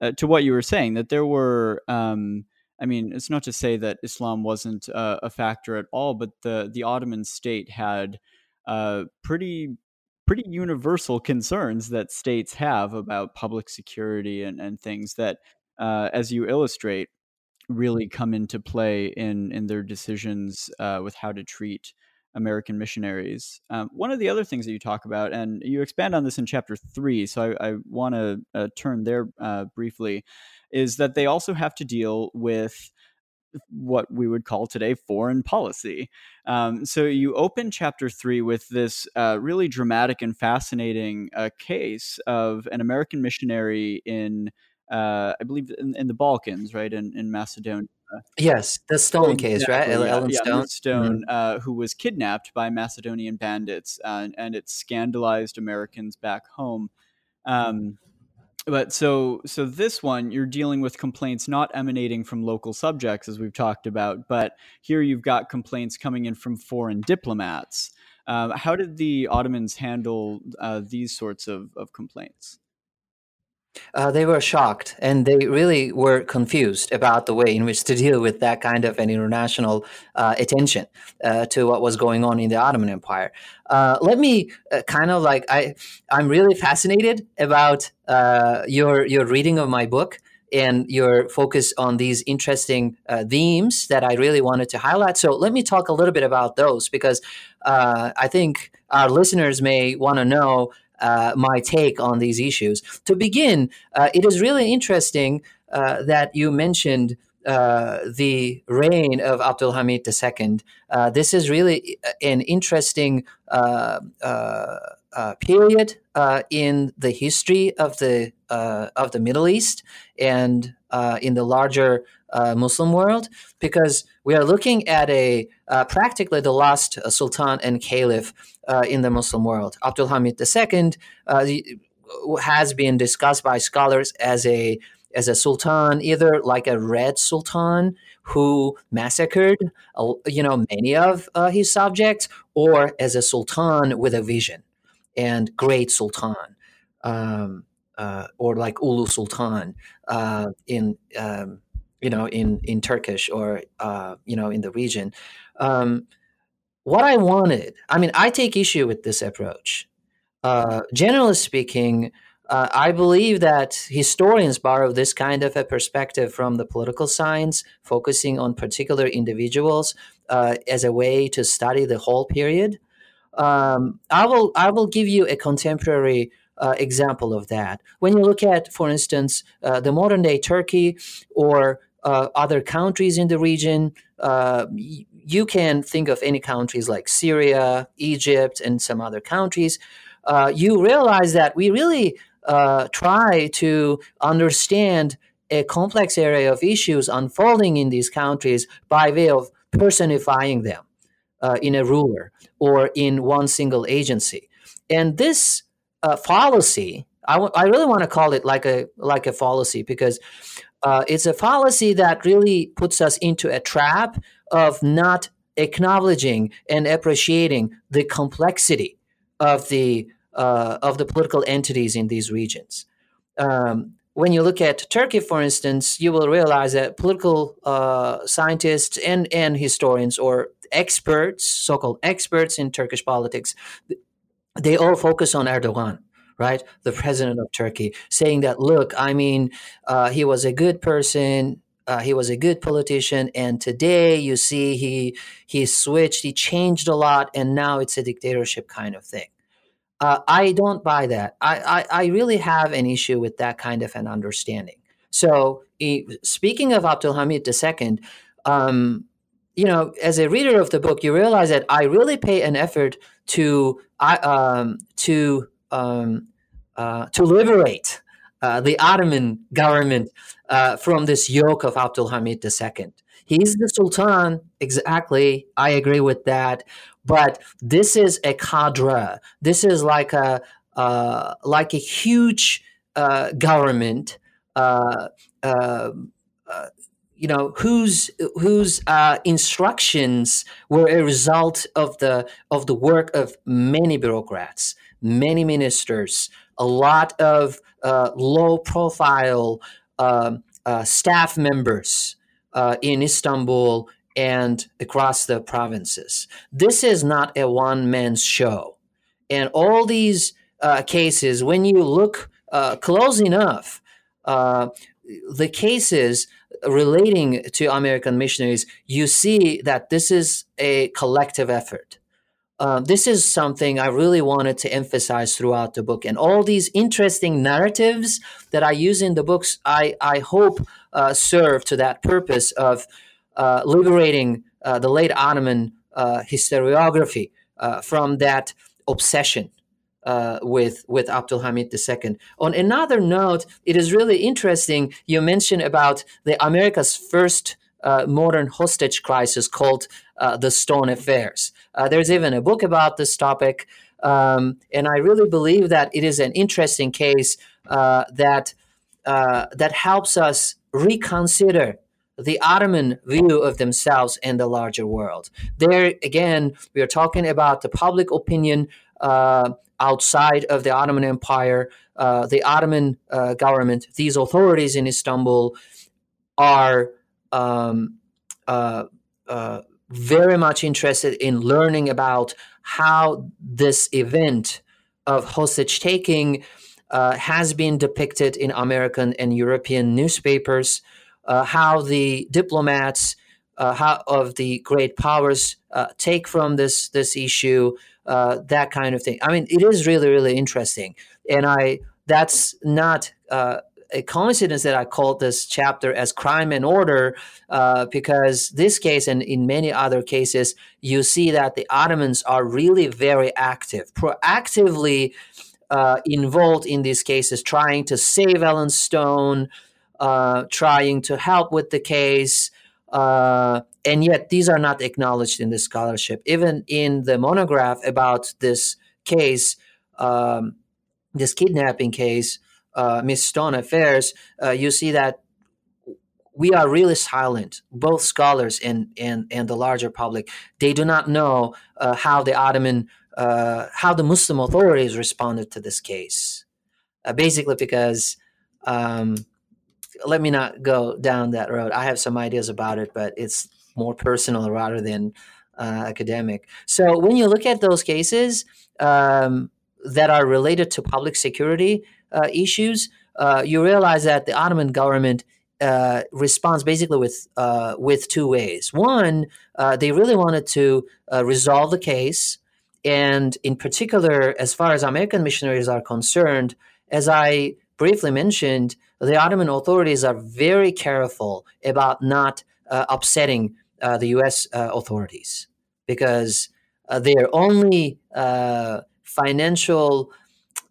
uh, to what you were saying that there were um, I mean, it's not to say that Islam wasn't uh, a factor at all, but the the Ottoman state had uh, pretty pretty universal concerns that states have about public security and, and things that, uh, as you illustrate, really come into play in in their decisions uh, with how to treat American missionaries. Um, one of the other things that you talk about, and you expand on this in chapter three, so I, I want to uh, turn there uh, briefly is that they also have to deal with what we would call today foreign policy. Um, so you open chapter three with this uh, really dramatic and fascinating uh, case of an American missionary in, uh, I believe, in, in, the Balkans, right, in, in Macedonia. Yes, the Stone case, right? Yeah, Ellen yeah, Stone, Stone mm-hmm. Uh, who was kidnapped by Macedonian bandits, uh, and it scandalized Americans back home. Um, but so so this one you're dealing with complaints not emanating from local subjects as we've talked about but here you've got complaints coming in from foreign diplomats. Uh, how did the ottomans handle uh, these sorts of, of complaints uh, they were shocked and they really were confused about the way in which to deal with that kind of an international uh, attention uh, to what was going on in the Ottoman Empire. Uh, let me uh, kind of like I I'm really fascinated about uh, your your reading of my book and your focus on these interesting themes that I really wanted to highlight. So let me talk a little bit about those because I think our listeners may want to know uh, my take on these issues. To begin, uh, it is really interesting uh, that you mentioned uh, the reign of Abdul Hamid II. Uh, this is really an interesting uh, period in the history of the of the Middle East and in the larger Muslim world because we are looking at a practically the last sultan and caliph uh, in the Muslim world. Abdul Hamid II uh, has been discussed by scholars as a as a sultan, either like a red sultan who massacred, uh, you know, many of uh, his subjects, or as a sultan with a vision and great sultan, um, uh, or like Ulu Sultan uh, in um, you know in in Turkish or uh, you know in the region. Um, what I wanted, I mean, I take issue with this approach. Uh, generally speaking, uh, I believe that historians borrow this kind of a perspective from the political science, focusing on particular individuals uh, as a way to study the whole period. Um, I will I will give you a contemporary uh, example of that. When you look at, for instance, uh, the modern day Turkey or uh, other countries in the region, uh, you can think of any countries like Syria, Egypt, and some other countries. Uh, you realize that we really uh, try to understand a complex area of issues unfolding in these countries by way of personifying them in a ruler or in one single agency. And this uh, fallacy, I, w- I really want to call it like a like a fallacy because uh, it's a fallacy that really puts us into a trap of not acknowledging and appreciating the complexity of the uh, of the political entities in these regions. Um, when you look at Turkey, for instance, you will realize that political uh, scientists and, and historians or experts, so-called experts in Turkish politics, they all focus on Erdogan, right, the president of Turkey, saying that, look, I mean, uh, he was a good person, uh, he was a good politician, and today you see he he switched, he changed a lot, and now it's a dictatorship kind of thing. Uh, I don't buy that. I, I, I, really have an issue with that kind of an understanding. So, speaking of Abdul Hamid II, um, you know, as a reader of the book, you realize that I really pay an effort to um, to um, uh, to liberate uh, the Ottoman government uh, from this yoke of Abdul Hamid II. He's the Sultan, exactly. I agree with that. But this is a cadre. This is like a uh, like a huge uh, government. Uh, uh, uh you know whose whose uh, instructions were a result of the of the work of many bureaucrats, many ministers, a lot of low profile um, staff members in Istanbul and across the provinces. This is not a one man's show. And all these uh, cases, when you look uh, close enough, uh, the cases relating to American missionaries, you see that this is a collective effort. Uh, this is something I really wanted to emphasize throughout the book. And all these interesting narratives that I use in the books, I, I hope uh, serve to that purpose of uh, liberating uh, the late Ottoman uh, historiography from that obsession uh, with with Abdul Hamid II. On another note, it is really interesting. You mentioned about the America's first uh, modern hostage crisis called uh, the Stone Affairs. there's even a book about this topic, um, and I really believe that it is an interesting case that that helps us reconsider the Ottoman view of themselves and the larger world. There, again, we are talking about the public opinion uh, outside of the Ottoman Empire. Uh, the Ottoman uh, government, these authorities in Istanbul, are um, uh, uh, very much interested in learning about how this event of hostage taking uh, has been depicted in American and European newspapers uh, how the diplomats how, of the great powers take from this this issue, uh, that kind of thing. I mean, it is really really interesting, and I that's not uh, a coincidence that I called this chapter as crime and order uh, because this case and in many other cases, you see that the Ottomans are really very active, proactively uh, involved in these cases, trying to save Ellen Stone, uh, trying to help with the case. Uh, and yet, these are not acknowledged in the scholarship. Even in the monograph about this case, um, this kidnapping case, uh, Miss Stone affairs, uh, you see that we are really silent, both scholars and, and, and the larger public. They do not know uh, how the Ottoman, uh, how the Muslim authorities responded to this case. Uh, basically, because um, let me not go down that road. I have some ideas about it, but it's more personal rather than uh, academic. So when you look at those cases um, that are related to public security uh, issues, uh, you realize that the Ottoman government uh, responds basically with uh, with two ways. One, uh, they really wanted to resolve the case, and in particular, as far as American missionaries are concerned, as I briefly mentioned, the Ottoman authorities are very careful about not uh, upsetting uh, the U.S. Uh, authorities because uh, their only uh, financial,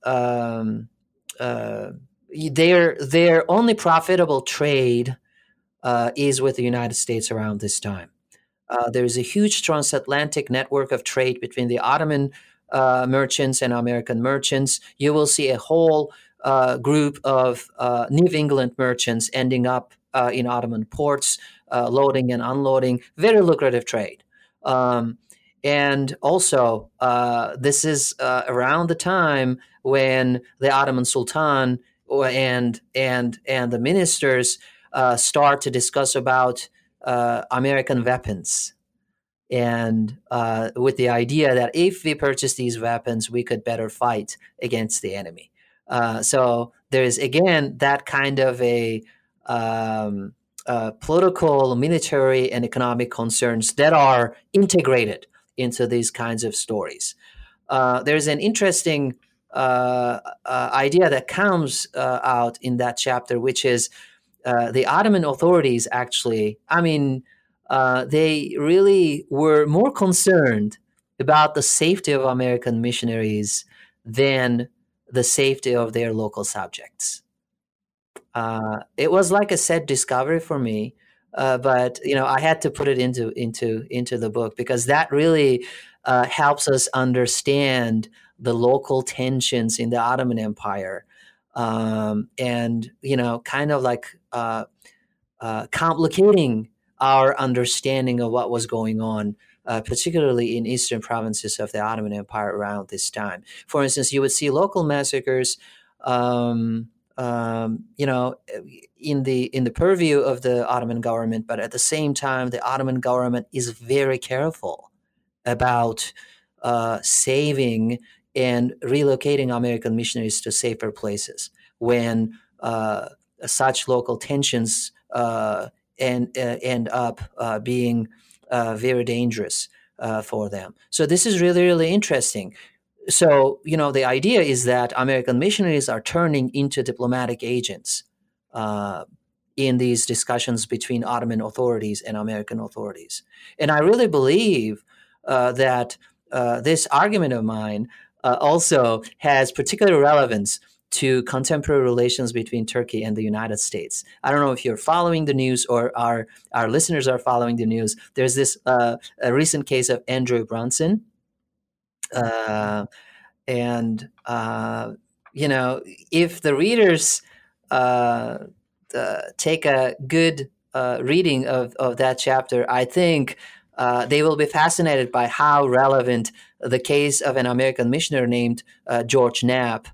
um, uh, their their only profitable trade is with the United States around this time. Uh, there's a huge transatlantic network of trade between the Ottoman merchants and American merchants. You will see a whole uh, group of uh, New England merchants ending up uh, in Ottoman ports, loading and unloading. Very lucrative trade. Um, and also, this is around the time when the Ottoman Sultan and and and the ministers uh, start to discuss about uh, American weapons, and uh, with the idea that if we purchase these weapons, we could better fight against the enemy. Uh, so there is again that kind of a um, uh, political, military, and economic concerns that are integrated into these kinds of stories. Uh, there's an interesting uh, uh, idea that comes uh, out in that chapter, which is the Ottoman authorities actually, I mean, they really were more concerned about the safety of American missionaries than the safety of their local subjects. Uh, it was like a sad discovery for me, but you know I had to put it into into into the book because that really helps us understand the local tensions in the Ottoman Empire, um, and you know, kind of like uh, uh, complicating our understanding of what was going on, uh, particularly in eastern provinces of the Ottoman Empire around this time. For instance, you would see local massacres. Um, um, you know, in the in the purview of the Ottoman government, but at the same time, the Ottoman government is very careful about uh, saving and relocating American missionaries to safer places when uh, such local tensions uh, and, uh, end up uh, being very dangerous uh, for them. So this is really, really interesting. So, you know, the idea is that American missionaries are turning into diplomatic agents in these discussions between Ottoman authorities and American authorities. And I really believe that this argument of mine uh, also has particular relevance to contemporary relations between Turkey and the United States. I don't know if you're following the news or our our listeners are following the news. There's this uh, a recent case of Andrew Brunson, uh, and uh, you know if the readers uh, take a good uh, reading of of that chapter, I think uh, they will be fascinated by how relevant the case of an American missionary named uh, George Knapp uh, uh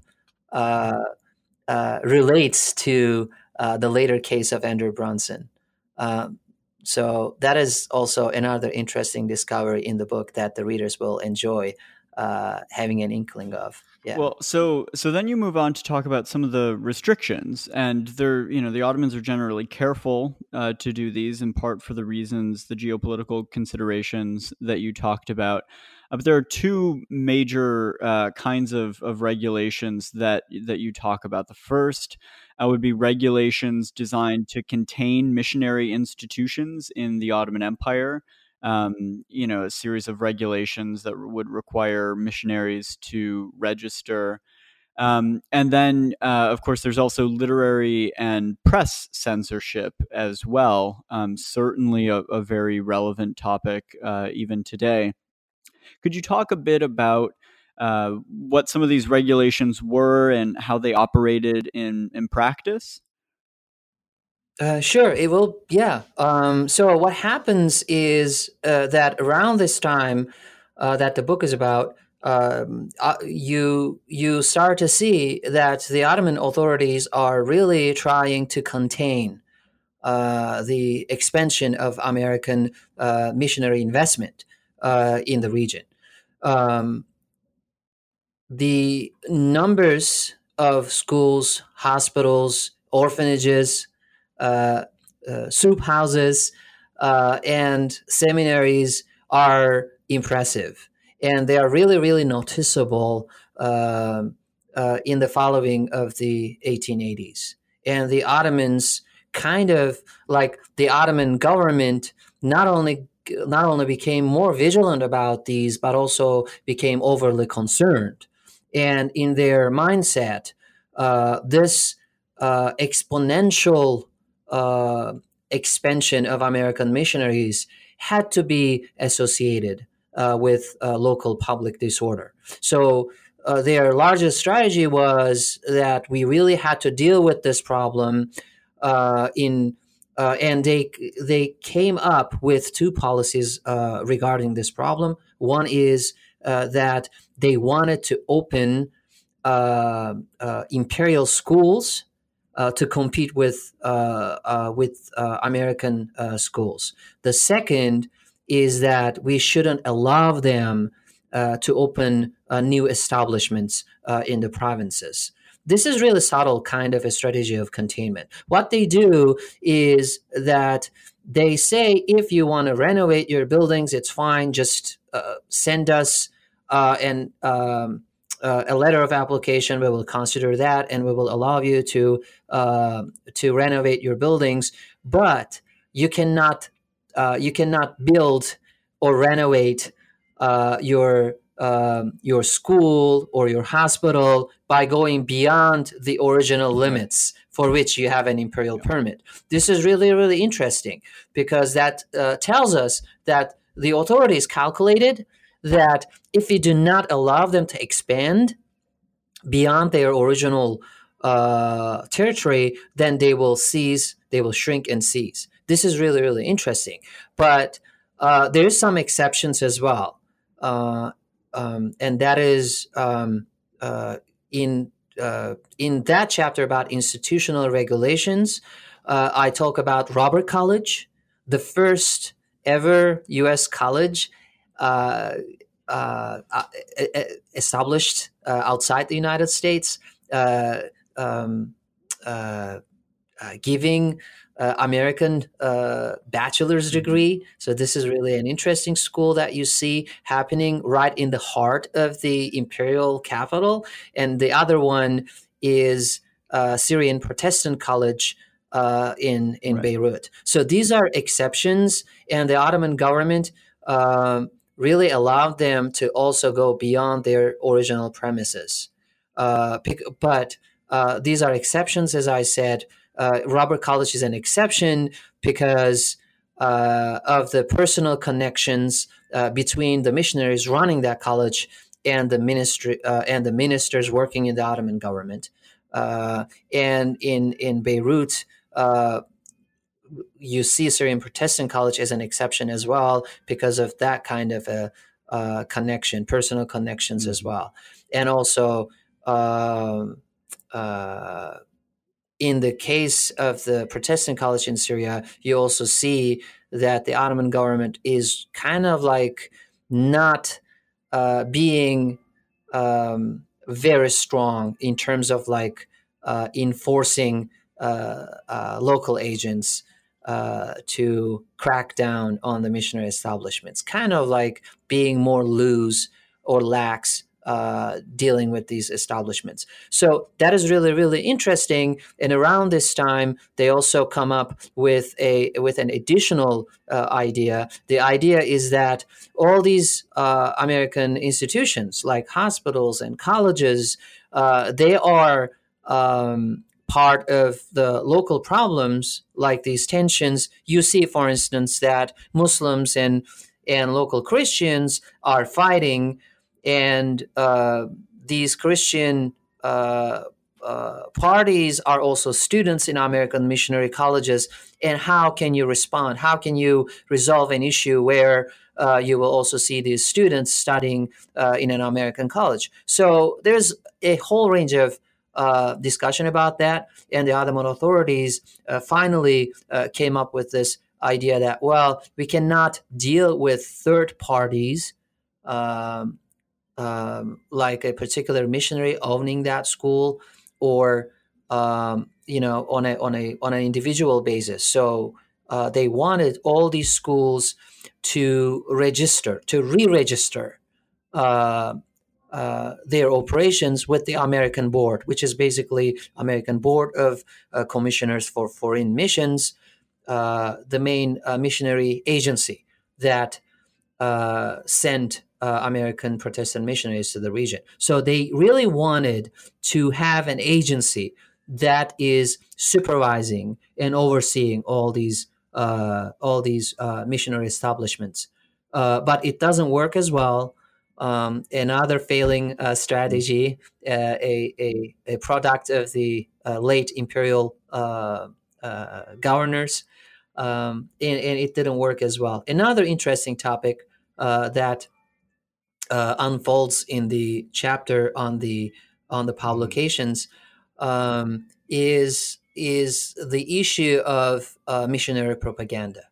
relates to uh, the later case of Andrew Brunson. Um, so that is also another interesting discovery in the book that the readers will enjoy having an inkling of. Yeah. Well, so so then you move on to talk about some of the restrictions, and they're you know the Ottomans are generally careful uh, to do these in part for the reasons the geopolitical considerations that you talked about. Uh, but there are two major uh, kinds of, of regulations that that you talk about. The first uh, would be regulations designed to contain missionary institutions in the Ottoman Empire um, you know, a series of regulations that would require missionaries to register. Um, and then, uh, of course, there's also literary and press censorship as well. Um, certainly a, a, very relevant topic uh, even today. Could you talk a bit about uh, what some of these regulations were and how they operated in, in practice? Uh, sure, it will. Yeah. Um, so what happens is uh, that around this time uh, that the book is about, um, uh, you you start to see that the Ottoman authorities are really trying to contain uh, the expansion of American uh, missionary investment in the region. Um, the numbers of schools, hospitals, orphanages, uh, uh, soup houses uh, and seminaries are impressive, and they are really, really noticeable um, in the following of the 1880s. And the Ottomans kind of like the Ottoman government not only not only became more vigilant about these, but also became overly concerned. And in their mindset, uh, this uh, exponential uh, expansion of American missionaries had to be associated uh, with uh, local public disorder. So uh, their largest strategy was that we really had to deal with this problem in. Uh, and they they came up with two policies uh, regarding this problem. One is that they wanted to open imperial schools uh, to compete with uh, uh, with uh, American uh, schools. The second is that we shouldn't allow them uh, to open new establishments in the provinces. This is really subtle kind of a strategy of containment. What they do is that they say if you want to renovate your buildings, it's fine. Just send us and um, uh, a letter of application. We will consider that, and we will allow you to uh, to renovate your buildings. But you cannot uh, you cannot build or renovate uh, your um, your school or your hospital by going beyond the original limits for which you have an imperial permit. This is really really interesting because that uh, tells us that the authorities calculated that if we do not allow them to expand beyond their original uh, territory, then they will cease, they will shrink and cease. This is really, really interesting. But uh, there's some exceptions as well. Uh, um, and that is um, uh, in uh, in that chapter about institutional regulations. Uh, I talk about Robert College, the first ever U.S. college uh, uh, uh established outside the United States, um, giving American bachelor's mm-hmm. degree. So this is really an interesting school that you see happening right in the heart of the imperial capital, and the other one is Syrian Protestant College. Uh, in in right. Beirut. So these are exceptions, and the Ottoman government um, really allowed them to also go beyond their original premises. Uh, but uh, these are exceptions, as I said. Uh, Robert College is an exception because uh, of the personal connections uh, between the missionaries running that college and the ministry uh, and the ministers working in the Ottoman government. and in in Beirut, you see Syrian Protestant College as an exception as well because of that kind of a, uh, connection, personal connections mm-hmm. as well, and also um, uh, in the case of the Protestant College in Syria, you also see that the Ottoman government is kind of like not uh, being um, very strong in terms of like uh, enforcing uh, uh, local agents uh, to crack down on the missionary establishments, kind of like being more loose or lax uh, dealing with these establishments. So that is really really interesting. And around this time, they also come up with a with an additional uh, idea. The idea is that all these uh, American institutions, like hospitals and colleges, uh, they are um, part of the local problems like these tensions you see for instance that muslims and and local christians are fighting and uh, these christian uh, uh, parties are also students in american missionary colleges. And how can you respond? How can you resolve an issue where uh, you will also see these students studying uh, in an american college? So there's a whole range of uh, discussion about that, and the Ottoman authorities uh, finally uh, came up with this idea that well, we cannot deal with third parties. Um, um, like a particular missionary owning that school, or um, you know, on a on a on an individual basis. So uh, they wanted all these schools to register, to re-register uh, uh, their operations with the American Board, which is basically American Board of uh, Commissioners for Foreign Missions, uh, the main uh, missionary agency that uh, American Protestant missionaries to the region. So they really wanted to have an agency that is supervising and overseeing all these uh, all these uh, missionary establishments. Uh, but it doesn't work as well. Um, another failing uh, strategy, uh, a, a, a, product of the late imperial governors, um, and, and, it didn't work as well. Another interesting topic that unfolds in the chapter on the on the publications um, is is the issue of uh, missionary propaganda.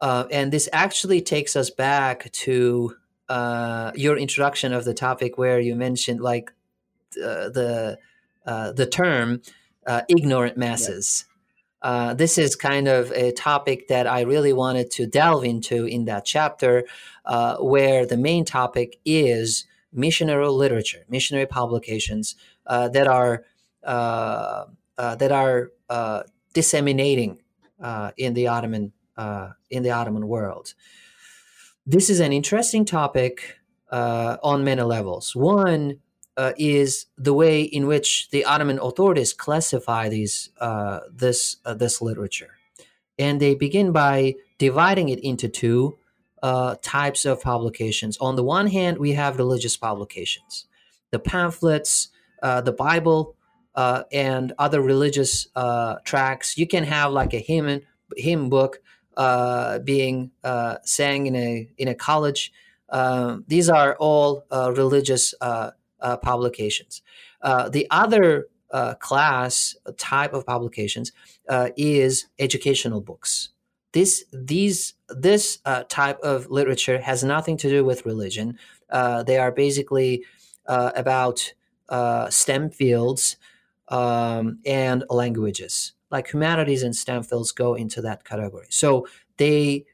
Uh, and this actually takes us back to uh, your introduction of the topic where you mentioned like uh, the uh, the term uh, ignorant masses. Yeah. This is kind of a topic that I really wanted to delve into in that chapter, where the main topic is missionary literature, missionary publications that are uh, that are uh, disseminating uh, in the Ottoman in the Ottoman world. This is an interesting topic on many levels. One uh, is the way in which the Ottoman authorities classify these uh, this uh, this literature, and they begin by dividing it into two types of publications. On the one hand, we have religious publications, the pamphlets, the Bible, uh, and other religious uh, tracks. You can have like a hymn hymn book uh, being uh, sang in a in a college. These are all uh, religious uh, publications. Uh, the other uh, class uh, type of publications is educational books. This these this type of literature has nothing to do with religion. they are basically about STEM fields um, and languages. Like humanities and STEM fields go into that category. So they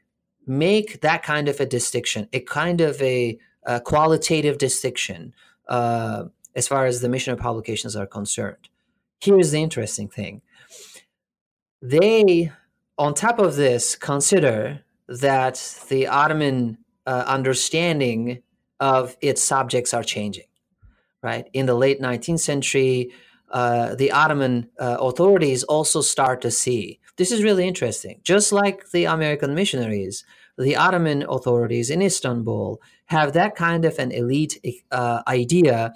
make that kind of a distinction, a kind of a, a qualitative distinction uh, as far as the missionary publications are concerned. Here's the interesting thing they, on top of this, consider that the Ottoman uh, understanding of its subjects are changing. Right in the late 19th century, uh, the Ottoman uh, authorities also start to see. This is really interesting. Just like the American missionaries, the Ottoman authorities in Istanbul have that kind of an elite uh, idea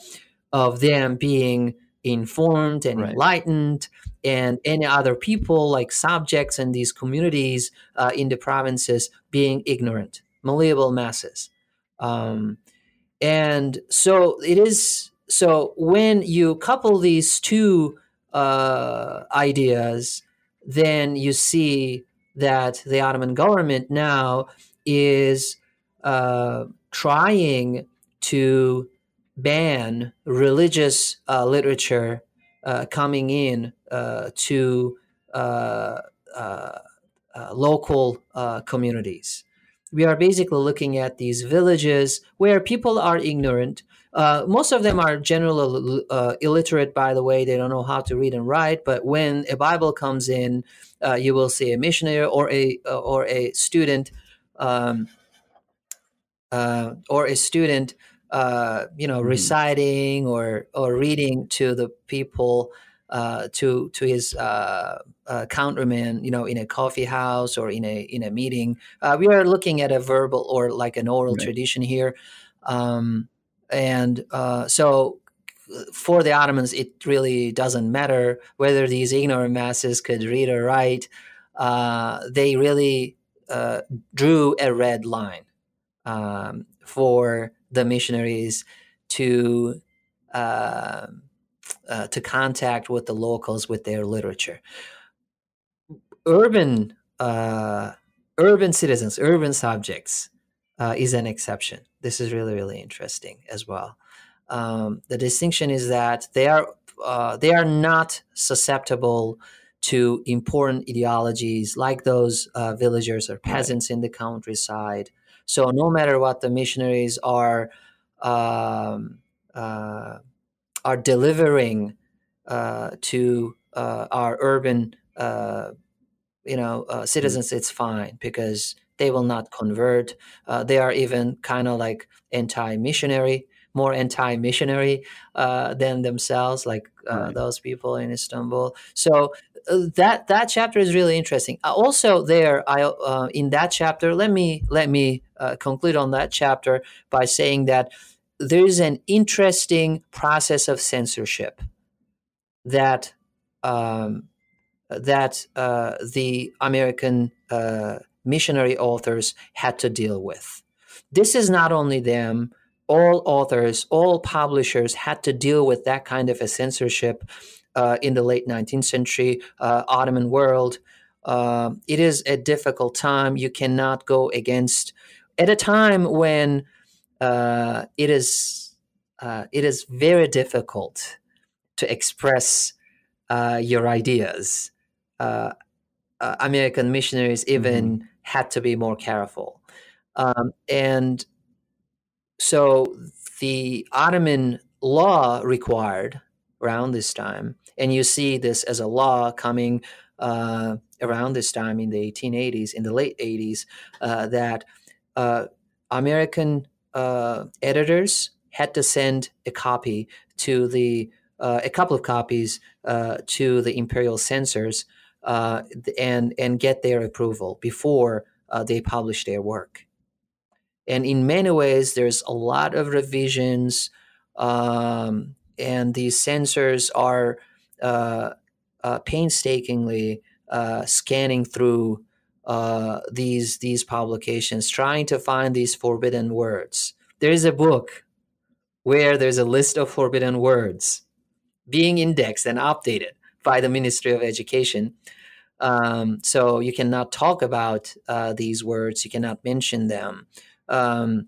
of them being informed and right. enlightened, and any other people, like subjects in these communities uh, in the provinces, being ignorant, malleable masses. Um, and so it is so when you couple these two uh, ideas, then you see that the Ottoman government now is uh, trying to ban religious uh, literature uh, coming in uh, to uh, local communities. We are basically looking at these villages where people are ignorant uh, most of them are generally uh, illiterate, by the way. They don't know how to read and write. But when a Bible comes in, uh, you will see a missionary or a uh, or a student, um, uh, or a student, you know, mm-hmm. reciting or or reading to the people. to to his countrymen, you know, in a coffee house or in a in a meeting, we are looking at a verbal or like an oral right. tradition here. Um, and uh, so for the Ottomans, it really doesn't matter whether these ignorant masses could read or write. Uh, they really uh, drew a red line um, for the missionaries to uh, uh, to contact with the locals with their literature. Urban uh, urban citizens, urban subjects is an exception this is really really interesting as well. Um, the distinction is that they are uh, they are not susceptible to important ideologies like those uh, villagers or peasants right. in the countryside. So no matter what the missionaries are um, uh, are delivering uh, to uh, our urban uh, you know citizens, mm-hmm. it's fine because they will not convert. Uh, they are even kind of like anti missionary. more anti-missionary uh, than themselves, like uh, Right. those people in Istanbul. So uh, that that chapter is really interesting. Uh, also, there, I uh, in that chapter, let me let me uh, conclude on that chapter by saying that there is an interesting process of censorship that um, that uh, the American uh, missionary authors had to deal with. This is not only them; all authors, all publishers had to deal with that kind of a censorship uh, in the late 19th century uh, Ottoman world. Uh, it is a difficult time. You cannot go against at a time when uh, it is uh, it is very difficult to express uh, your ideas. Uh, uh, American missionaries even had to be more careful, um, and so the Ottoman law required around this time, and you see this as a law coming uh, around this time in the 1880s, in the late 80s, uh, that uh, American uh, editors had to send a copy to the uh, a couple of copies uh, to the imperial censors and and get their approval before they publish their work. And in many ways, there's a lot of revisions, um, and these censors are uh, uh, painstakingly uh, scanning through uh, these these publications, trying to find these forbidden words. There is a book where there's a list of forbidden words being indexed and updated by the Ministry of Education. Um, so you cannot talk about uh, these words, you cannot mention them. Um,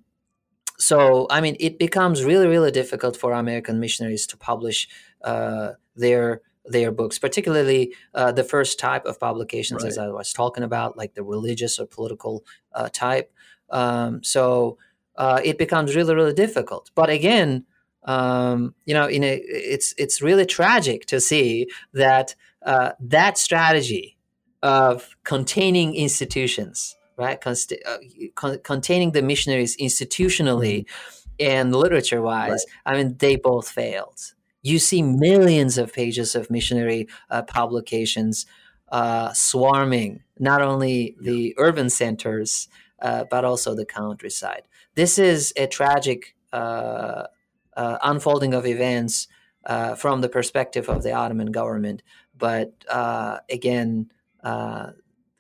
so, I mean, it becomes really, really difficult for American missionaries to publish uh, their their books, particularly uh, the first type of publications, as I was talking about, like the religious or political uh, type. Um, so uh, it becomes really, really difficult. But again, um, you know, in a, it's it's really tragic to see that uh, that strategy of containing institutions, right, Const- uh, con- containing the missionaries institutionally and literature-wise, I mean, they both failed. You see millions of pages of missionary uh, publications uh, swarming not only the urban centers uh, but also the countryside. This is a tragic uh, uh, unfolding of events uh, from the perspective of the Ottoman government. But uh, again, uh,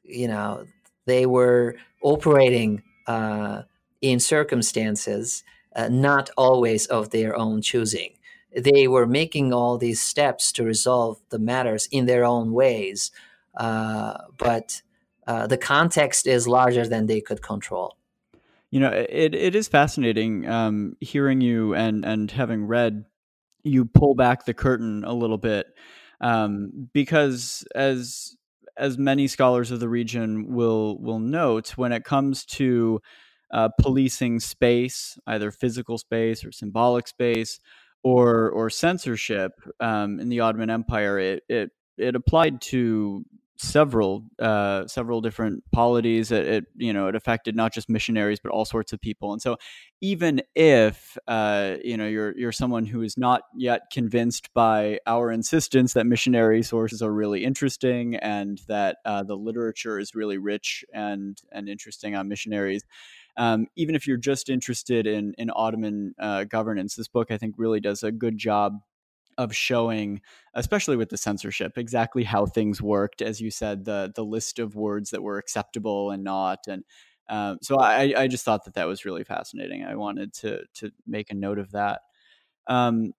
you know, they were operating uh, in circumstances uh, not always of their own choosing. They were making all these steps to resolve the matters in their own ways, uh, but uh, the context is larger than they could control. You know, it, it is fascinating um, hearing you and, and having read you pull back the curtain a little bit um, because as as many scholars of the region will will note when it comes to uh, policing space, either physical space or symbolic space, or or censorship um, in the Ottoman Empire, it it it applied to several uh, several different polities. It, it, you know it affected not just missionaries but all sorts of people. And so even if uh, you know you're you're someone who is not yet convinced by our insistence that missionary sources are really interesting and that uh, the literature is really rich and and interesting on missionaries. Um, even if you're just interested in in Ottoman uh, governance, this book I think really does a good job of showing, especially with the censorship, exactly how things worked. As you said, the the list of words that were acceptable and not, and um, so I, I just thought that that was really fascinating. I wanted to to make a note of that. Um,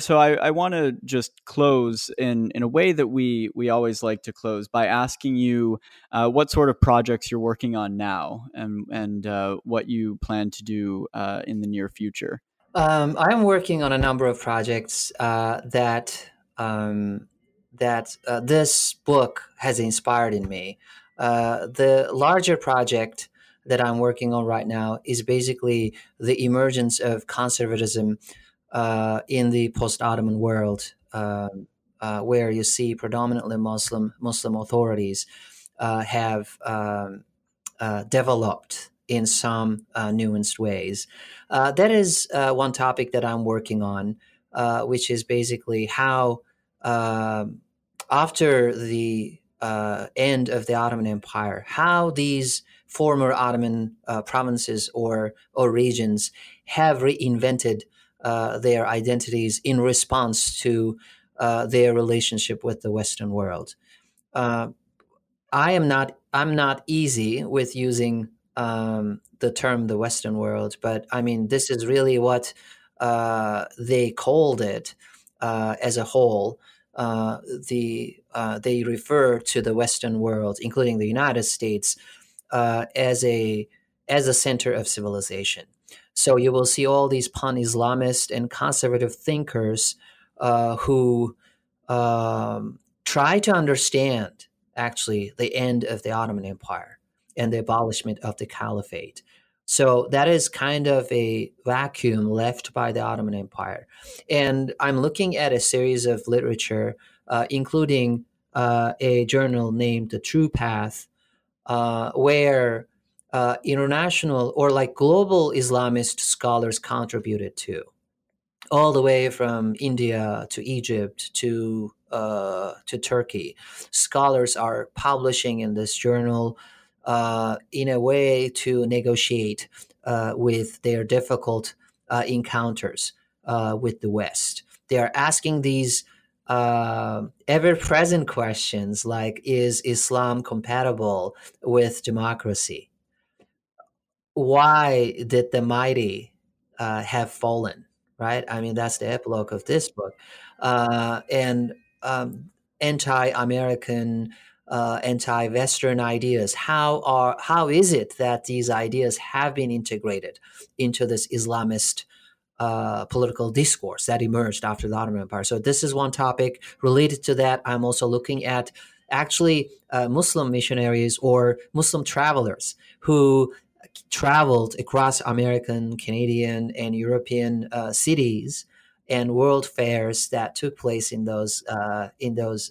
so I, I want to just close in in a way that we we always like to close by asking you uh, what sort of projects you're working on now and and uh, what you plan to do uh, in the near future. Um, I'm working on a number of projects uh, that um, that uh, this book has inspired in me. Uh, the larger project that I'm working on right now is basically the emergence of conservatism uh, in the post-Ottoman world, um, uh, where you see predominantly Muslim Muslim authorities uh, have um, developed in some uh, nuanced ways. Uh, that is uh, one topic that I'm working on, which is basically how um, after the uh, end of the Ottoman Empire, how these former Ottoman uh, provinces or or regions have reinvented uh, their identities in response to their relationship with the Western world. I am not I'm not easy with using um, the term the Western world, but I mean this is really what uh, they called it as a whole. Uh, the uh, they refer to the Western world, including the United States, uh, as a as a center of civilization. So you will see all these pan-Islamist and conservative thinkers uh, who um, try to understand actually the end of the Ottoman Empire and the abolishment of the caliphate. So that is kind of a vacuum left by the Ottoman Empire. And I'm looking at a series of literature, uh, including uh, a journal named The True Path, uh, where uh, international or like global Islamist scholars contributed to, all the way from India to Egypt to uh, to Turkey. Scholars are publishing in this journal uh, in a way to negotiate uh, with their difficult uh, encounters uh, with the West. They are asking these uh, ever present questions like Is Islam compatible with democracy? Why did the mighty uh, have fallen? Right? I mean, that's the epilogue of this book. and um, anti American uh, anti-Western ideas. How are how is it that these ideas have been integrated into this Islamist uh, political discourse that emerged after the Ottoman Empire? So this is one topic related to that. I'm also looking at actually uh, Muslim missionaries or Muslim travelers who traveled across American, Canadian, and European uh, cities and world fairs that took place in those uh, in those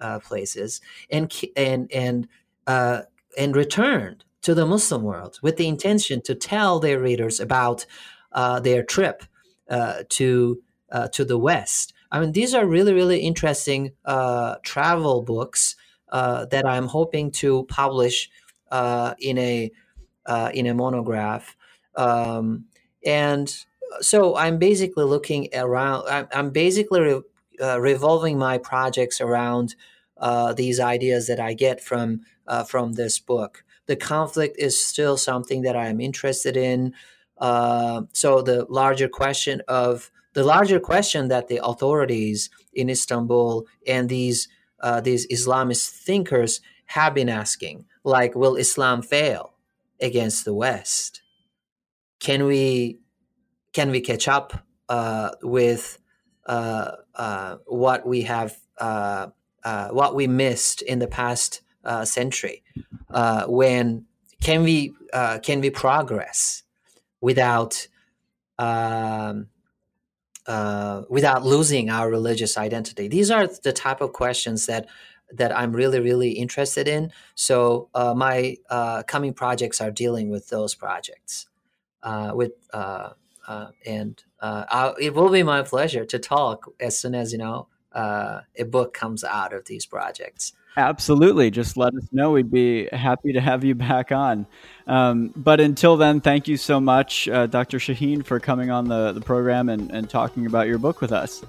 uh, places and and and uh, and returned to the Muslim world with the intention to tell their readers about uh, their trip uh, to uh, to the West. I mean, these are really really interesting uh, travel books that I'm hoping to publish in a in a monograph. Um, and so I'm basically looking around. I'm, basically uh, revolving my projects around uh, these ideas that I get from uh, from this book. The conflict is still something that I am interested in. Uh, so the larger question of the larger question that the authorities in Istanbul and these uh, these Islamist thinkers have been asking, like, will Islam fail against the West? Can we can we catch up with what we have uh, uh, what we missed in the past uh, century uh, when can we uh, can we progress without um, uh, without losing our religious identity? These are the type of questions that that I'm really really interested in. So uh, my coming projects are dealing with those projects with and it will be my pleasure to talk as soon as you know uh, a book comes out of these projects. Absolutely. Just let us know. We'd be happy to have you back on. Um, but until then, thank you so much, uh, Dr. Şahin, for coming on the, the program and, and talking about your book with us.